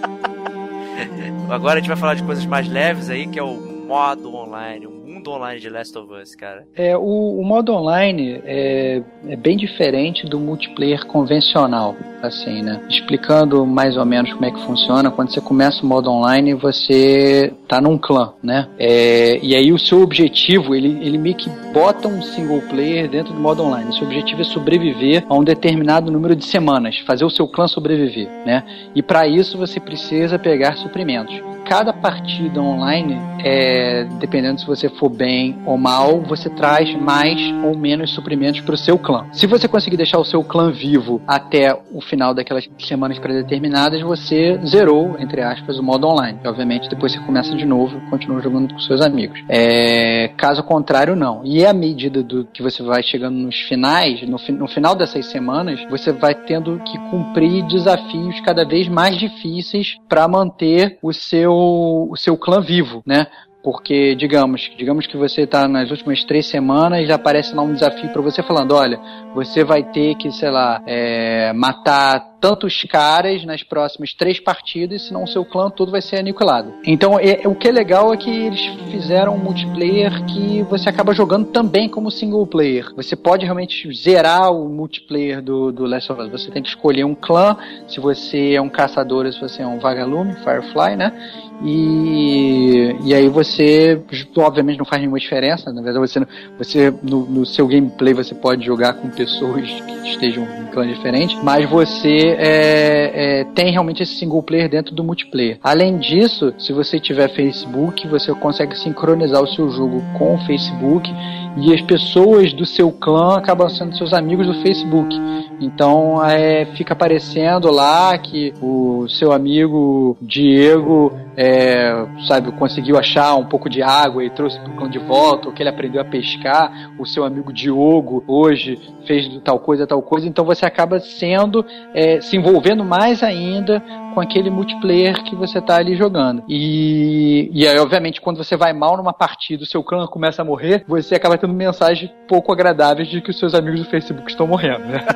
agora a gente vai falar de coisas mais leves aí, que é o modo online, o mundo online de Last of Us, cara. É, o, o modo online é, é bem diferente do multiplayer convencional, assim, né? Explicando mais ou menos como é que funciona, quando você começa o modo online, você tá num clã, né? É, e aí o seu objetivo, ele, ele meio que bota um single player dentro do modo online. O seu objetivo é sobreviver a um determinado número de semanas, fazer o seu clã sobreviver, né? E para isso você precisa pegar suprimentos. Cada partida online, é, dependendo se você for bem ou mal, você traz mais ou menos suprimentos para o seu clã. Se você conseguir deixar o seu clã vivo até o final daquelas semanas predeterminadas, você zerou, entre aspas, o modo online. E, obviamente, depois você começa de novo e continua jogando com seus amigos. É, caso contrário, não. E à medida do que você vai chegando nos finais, no, no final dessas semanas, você vai tendo que cumprir desafios cada vez mais difíceis para manter o seu, o seu clã vivo, né? porque, digamos, digamos que você está nas últimas três semanas e aparece lá um desafio para você falando, olha, você vai ter que, sei lá, é, matar tantos caras nas próximas três partidas, senão o seu clã todo vai ser aniquilado. Então, é, o que é legal é que eles fizeram um multiplayer que você acaba jogando também como single player. Você pode realmente zerar o multiplayer do, do Last of Us. Você tem que escolher um clã, se você é um caçador ou se você é um vagalume, Firefly, né? E, e aí você, obviamente, não faz nenhuma diferença. Na verdade, você, você no, no seu gameplay você pode jogar com pessoas que estejam em clã diferente, mas você é, é, tem realmente esse single player dentro do multiplayer. Além disso, se você tiver Facebook, você consegue sincronizar o seu jogo com o Facebook e as pessoas do seu clã acabam sendo seus amigos do Facebook. Então é, fica aparecendo lá que o seu amigo Diego é, sabe, conseguiu achar um pouco de água e trouxe pro clã de volta, ou que ele aprendeu a pescar, o seu amigo Diogo hoje fez tal coisa, tal coisa, então você acaba sendo, é, se envolvendo mais ainda com aquele multiplayer que você tá ali jogando. E, e aí, obviamente, quando você vai mal numa partida, o seu clã começa a morrer, você acaba tendo mensagens pouco agradáveis de que os seus amigos do Facebook estão morrendo, né?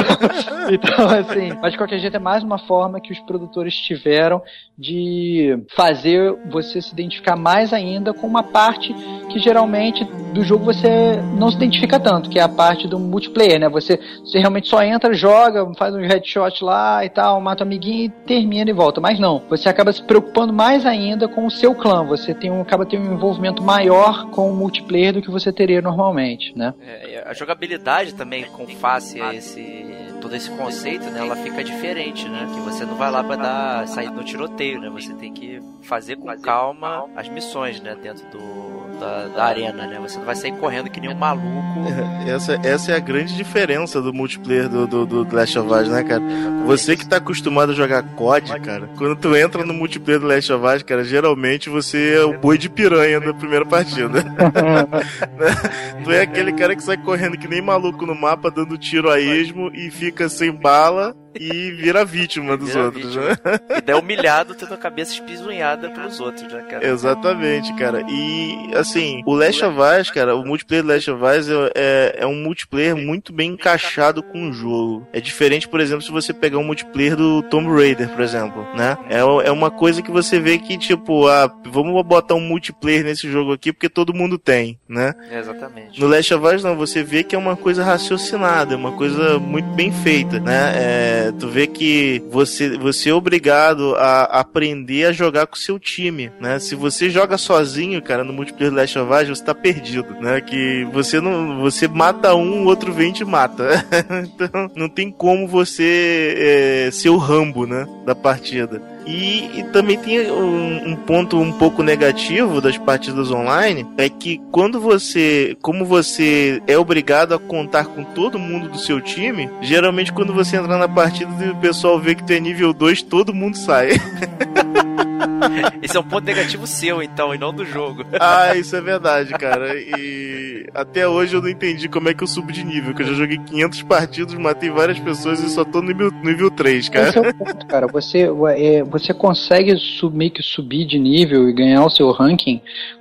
então, assim, mas de qualquer jeito é mais uma forma que os produtores tiveram de fazer você se identificar mais ainda com uma parte que geralmente do jogo você não se identifica tanto, que é a parte do multiplayer, né? Você, você realmente só entra, joga, faz um headshot lá e tal, mata o amiguinho e termina e volta. Mas não, você acaba se preocupando mais ainda com o seu clã. Você tem um, acaba tendo um envolvimento maior com o multiplayer do que você teria normalmente, né? É, a jogabilidade também com face a esse todo esse conceito, né, ela fica diferente, né? Que você não vai lá para dar sair no tiroteio, né? Você tem que fazer com calma as missões, né, dentro do da, da, arena, né? Você não vai sair correndo que nem um maluco. Essa, essa é a grande diferença do multiplayer do, do, do Last of Us, né, cara? Você que tá acostumado a jogar COD, cara, quando tu entra no multiplayer do Last of Us, cara, geralmente você é o boi de piranha da primeira partida. tu é aquele cara que sai correndo que nem maluco no mapa, dando tiro a esmo e fica sem bala e vira vítima dos vira outros, vítima. né? E daí humilhado tendo a cabeça espisunhada pelos outros, né, cara? Exatamente, cara. E, assim, o Last of Us, cara, o multiplayer do Last of Us é, é, é, um multiplayer muito bem encaixado com o jogo. É diferente, por exemplo, se você pegar um multiplayer do Tomb Raider, por exemplo, né? É, é uma coisa que você vê que, tipo, ah, vamos botar um multiplayer nesse jogo aqui porque todo mundo tem, né? Exatamente. No Last of Us, não, você vê que é uma coisa raciocinada, é uma coisa muito bem feita, né? É, tu vê que você, você é obrigado a aprender a jogar com o seu time, né? Se você joga sozinho, cara, no multiplayer Last of Us, você tá perdido, né? Que você não, você mata um, o outro vem e te mata. então, não tem como você é, ser o Rambo, né? Da partida. E, e, também tem um, um, ponto um pouco negativo das partidas online é que quando você, como você é obrigado a contar com todo mundo do seu time, geralmente quando você entrar na partida e o pessoal vê que tu é nível 2, todo mundo sai. Esse é um ponto negativo seu, então, e não do jogo. Ah, isso é verdade, cara. E até hoje eu não entendi como é que eu subo de nível, que eu já joguei 500 partidas, matei várias pessoas e só tô no nível, nível 3, cara. Esse é o ponto, cara. Você, é, você consegue sub, meio que subir de nível e ganhar o seu ranking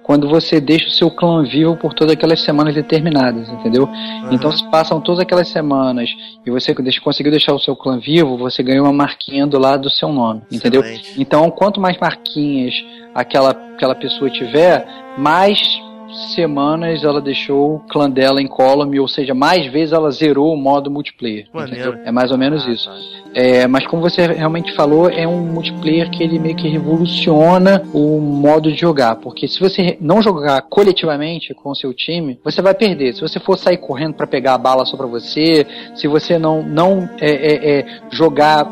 quando você deixa o seu clã vivo por todas aquelas semanas determinadas, entendeu? Uhum. Então se passam todas aquelas semanas e você conseguiu deixar o seu clã vivo, você ganha uma marquinha do lado do seu nome, entendeu? Excelente. Então quanto mais marquinhas aquela, aquela pessoa tiver, mais semanas ela deixou o clã dela em column, ou seja, mais vezes ela zerou o modo multiplayer. É mais ou menos ah, isso. Tá. É, mas como você realmente falou, é um multiplayer que ele meio que revoluciona o modo de jogar. Porque se você não jogar coletivamente com o seu time, você vai perder. Se você for sair correndo para pegar a bala só para você, se você não, não é, é, é jogar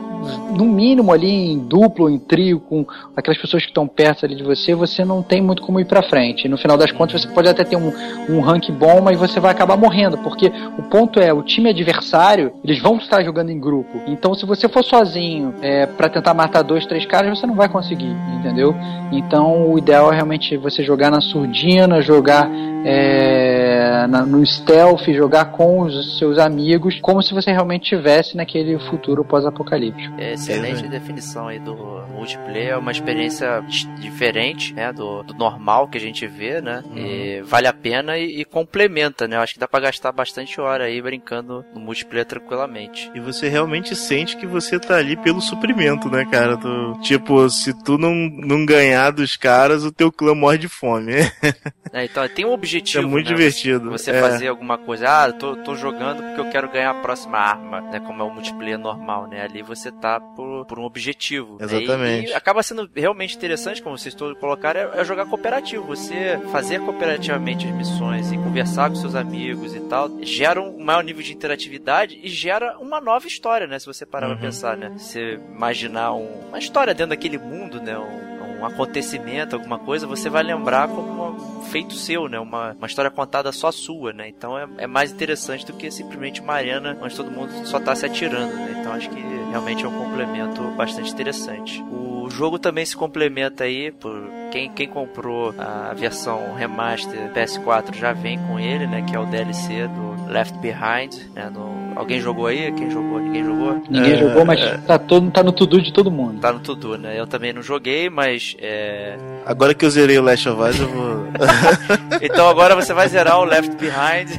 no mínimo ali em duplo, em trio, com aquelas pessoas que estão perto ali de você, você não tem muito como ir para frente. E no final das contas, você pode até ter um, um rank bom, mas você vai acabar morrendo, porque o ponto é, o time adversário, eles vão estar jogando em grupo. Então, se você for sozinho é, para tentar matar dois, três caras, você não vai conseguir, entendeu? Então, o ideal é realmente você jogar na surdina, jogar é, na, no stealth, jogar com os seus amigos, como se você realmente estivesse naquele futuro pós-apocalíptico. É excelente definição aí do multiplayer, é uma experiência diferente, né, do, do, normal que a gente vê, né, uhum. e vale a pena e, e, complementa, né, eu acho que dá pra gastar bastante hora aí brincando no multiplayer tranquilamente. E você realmente sente que você tá ali pelo suprimento, né, cara, tu, tipo, se tu não, não ganhar dos caras, o teu clã morre de fome. é, então, tem um objetivo, É muito né, divertido. Você, é. fazer alguma coisa, ah, tô, tô jogando porque eu quero ganhar a próxima arma, né, como é o multiplayer normal, né, ali você tá por, por um objetivo. Exatamente. Né, e, e acaba sendo realmente interessante, como vocês todos colocaram, é, é, jogar cooperativo. Você fazer cooperativamente as missões e conversar com seus amigos e tal, gera um maior nível de interatividade e gera uma nova história, né? Se você parar uhum. pra pensar, né? Você imaginar um, uma história dentro daquele mundo, né? Um, um acontecimento, alguma coisa, você vai lembrar como um feito seu, né? Uma, uma história contada só sua, né? Então é, é mais interessante do que simplesmente uma arena onde todo mundo só tá se atirando, né? Então acho que realmente é um complemento bastante interessante. O jogo também se complementa aí por quem, quem comprou a versão remaster PS4 já vem com ele, né? Que é o DLC do Left Behind, né? No, alguém jogou aí? Quem jogou? Ninguém jogou? Ninguém é, jogou, mas é... tá, todo, tá no tudo de todo mundo. Tá no tudo, né? Eu também não joguei, mas é... Agora que eu zerei o Last of Us, eu vou. então agora você vai zerar o Left Behind.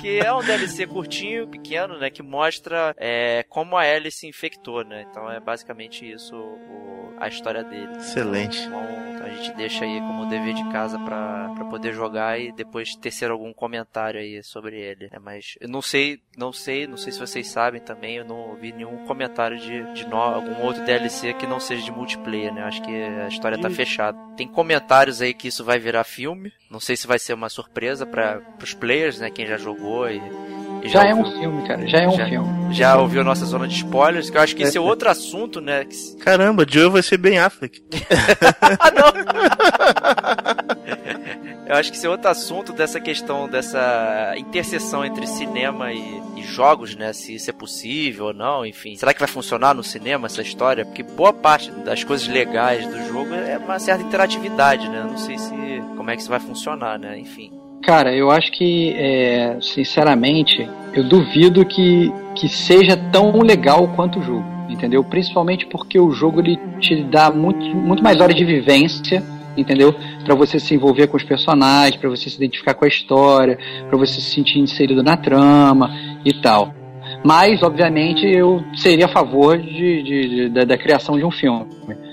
que é um DLC curtinho, pequeno, né? Que mostra é, como a Ellie se infectou, né? Então é basicamente isso o, a história dele. Excelente. Então, então, a gente deixa aí como dever de casa para poder jogar e depois tecer algum comentário aí sobre ele. É, mas eu não sei, não sei, não sei se vocês sabem também, eu não ouvi nenhum comentário de, de no, algum outro DLC que não seja de multiplayer, né? Eu acho que a história tá fechada. Tem comentários aí que isso vai virar filme. Não sei se vai ser uma surpresa para os players, né? Quem já jogou e já, já é um filme, cara. Já é um já, filme. Já ouviu nossa zona de spoilers, que eu acho que esse é outro assunto, né? Caramba, Joe vai ser bem Affleck. ah, não! eu acho que esse é outro assunto dessa questão, dessa interseção entre cinema e, e, jogos, né? Se isso é possível ou não, enfim. Será que vai funcionar no cinema essa história? Porque boa parte das coisas legais do jogo é uma certa interatividade, né? Não sei se como é que isso vai funcionar, né? Enfim. Cara, eu acho que, é, sinceramente, eu duvido que, que seja tão legal quanto o jogo, entendeu? Principalmente porque o jogo ele te dá muito, muito mais horas de vivência, entendeu? Para você se envolver com os personagens, para você se identificar com a história, para você se sentir inserido na trama e tal. Mas, obviamente, eu seria a favor de, de, de da, da criação de um filme,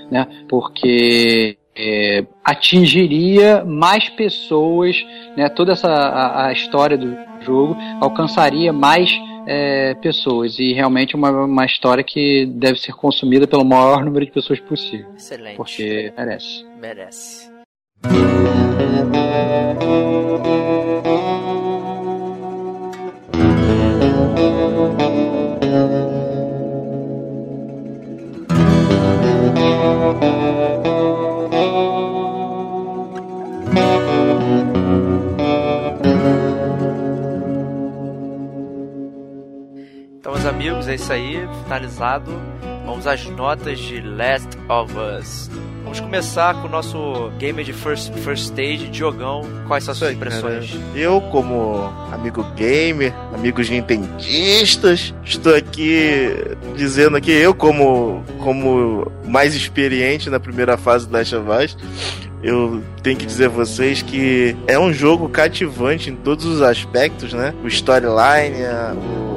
né? Porque é, atingiria mais pessoas, né, toda essa a, a, história do jogo alcançaria mais é, pessoas e realmente uma, uma história que deve ser consumida pelo maior número de pessoas possível. Excelente. Porque merece. Merece. Então, amigos, é isso aí. Finalizado. Vamos às notas de Last of Us. Vamos começar com o nosso gamer de first, first stage, Diogão. Quais são as suas impressões? Cara, eu, como amigo gamer, amigos nintendistas, estou aqui dizendo que eu, como, como mais experiente na primeira fase do Last of Us, eu tenho que dizer a vocês que é um jogo cativante em todos os aspectos, né? O storyline, o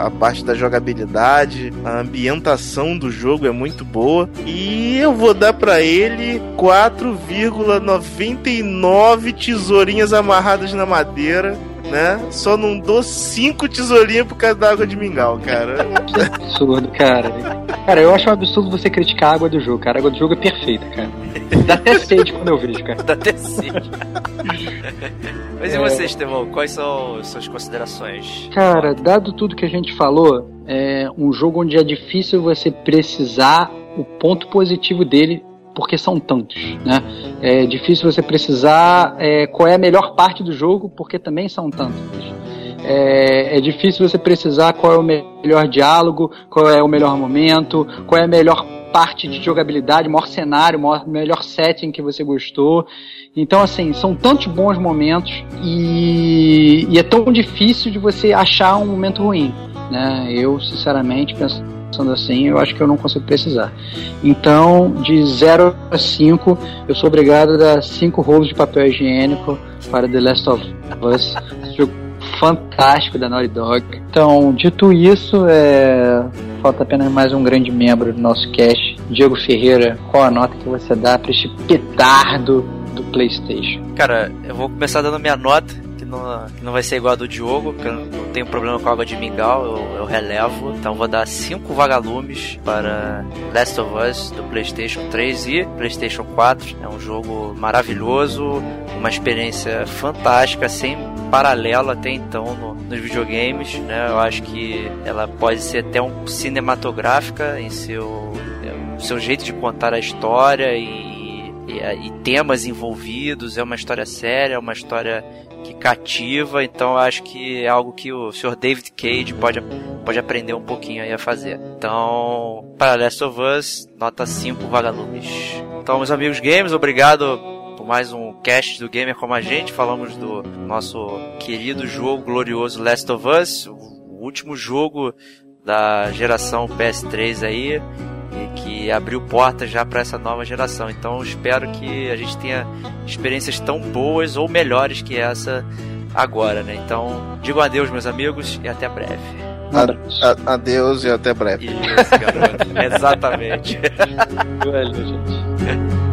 a parte da jogabilidade, a ambientação do jogo é muito boa. E eu vou dar para ele 4,99 tesourinhas amarradas na madeira né? Só não dou cinco tesourinhas por causa da água de mingau, cara. que absurdo, cara. Cara, eu acho um absurdo você criticar a água do jogo, cara. A água do jogo é perfeita, cara. Dá até sede quando eu vejo, cara. Dá até sede. Mas e é... você, Estevão? Quais são suas considerações? Cara, dado tudo que a gente falou, é um jogo onde é difícil você precisar o ponto positivo dele porque são tantos, né? É difícil você precisar é, qual é a melhor parte do jogo, porque também são tantos. É, é, difícil você precisar qual é o melhor diálogo, qual é o melhor momento, qual é a melhor parte de jogabilidade, maior cenário, maior, melhor setting que você gostou. Então, assim, são tantos bons momentos e, e é tão difícil de você achar um momento ruim. Né? Eu, sinceramente, pensando assim, eu acho que eu não consigo precisar. Então, de 0 a 5, eu sou obrigado a dar 5 rolos de papel higiênico para The Last of Us. jogo fantástico da Naughty Dog. Então, dito isso, é... falta apenas mais um grande membro do nosso cast. Diego Ferreira, qual a nota que você dá para este petardo do PlayStation? Cara, eu vou começar dando minha nota, não, que não vai ser igual a do Diogo, porque eu não tenho problema com água de mingau, eu, eu relevo. Então vou dar 5 vagalumes para Last of Us do PlayStation 3 e PlayStation 4. É um jogo maravilhoso, uma experiência fantástica, sem paralelo até então no, nos videogames, né? Eu acho que ela pode ser até um cinematográfica em seu, seu jeito de contar a história e, e temas envolvidos. É uma história séria, é uma história que cativa, então acho que é algo que o Sr. David Cage pode, pode aprender um pouquinho aí a fazer. Então, para Last of Us, nota 5 vagalumes. Então, meus amigos games, obrigado por mais um cast do Gamer Como a Gente. Falamos do nosso querido jogo glorioso Last of Us, o último jogo da geração PS3 aí que abriu portas já para essa nova geração. Então espero que a gente tenha experiências tão boas ou melhores que essa agora, né? Então digo adeus, meus amigos, e até breve. A, a, adeus e até breve. Isso, garoto. Exatamente. Valeu, gente.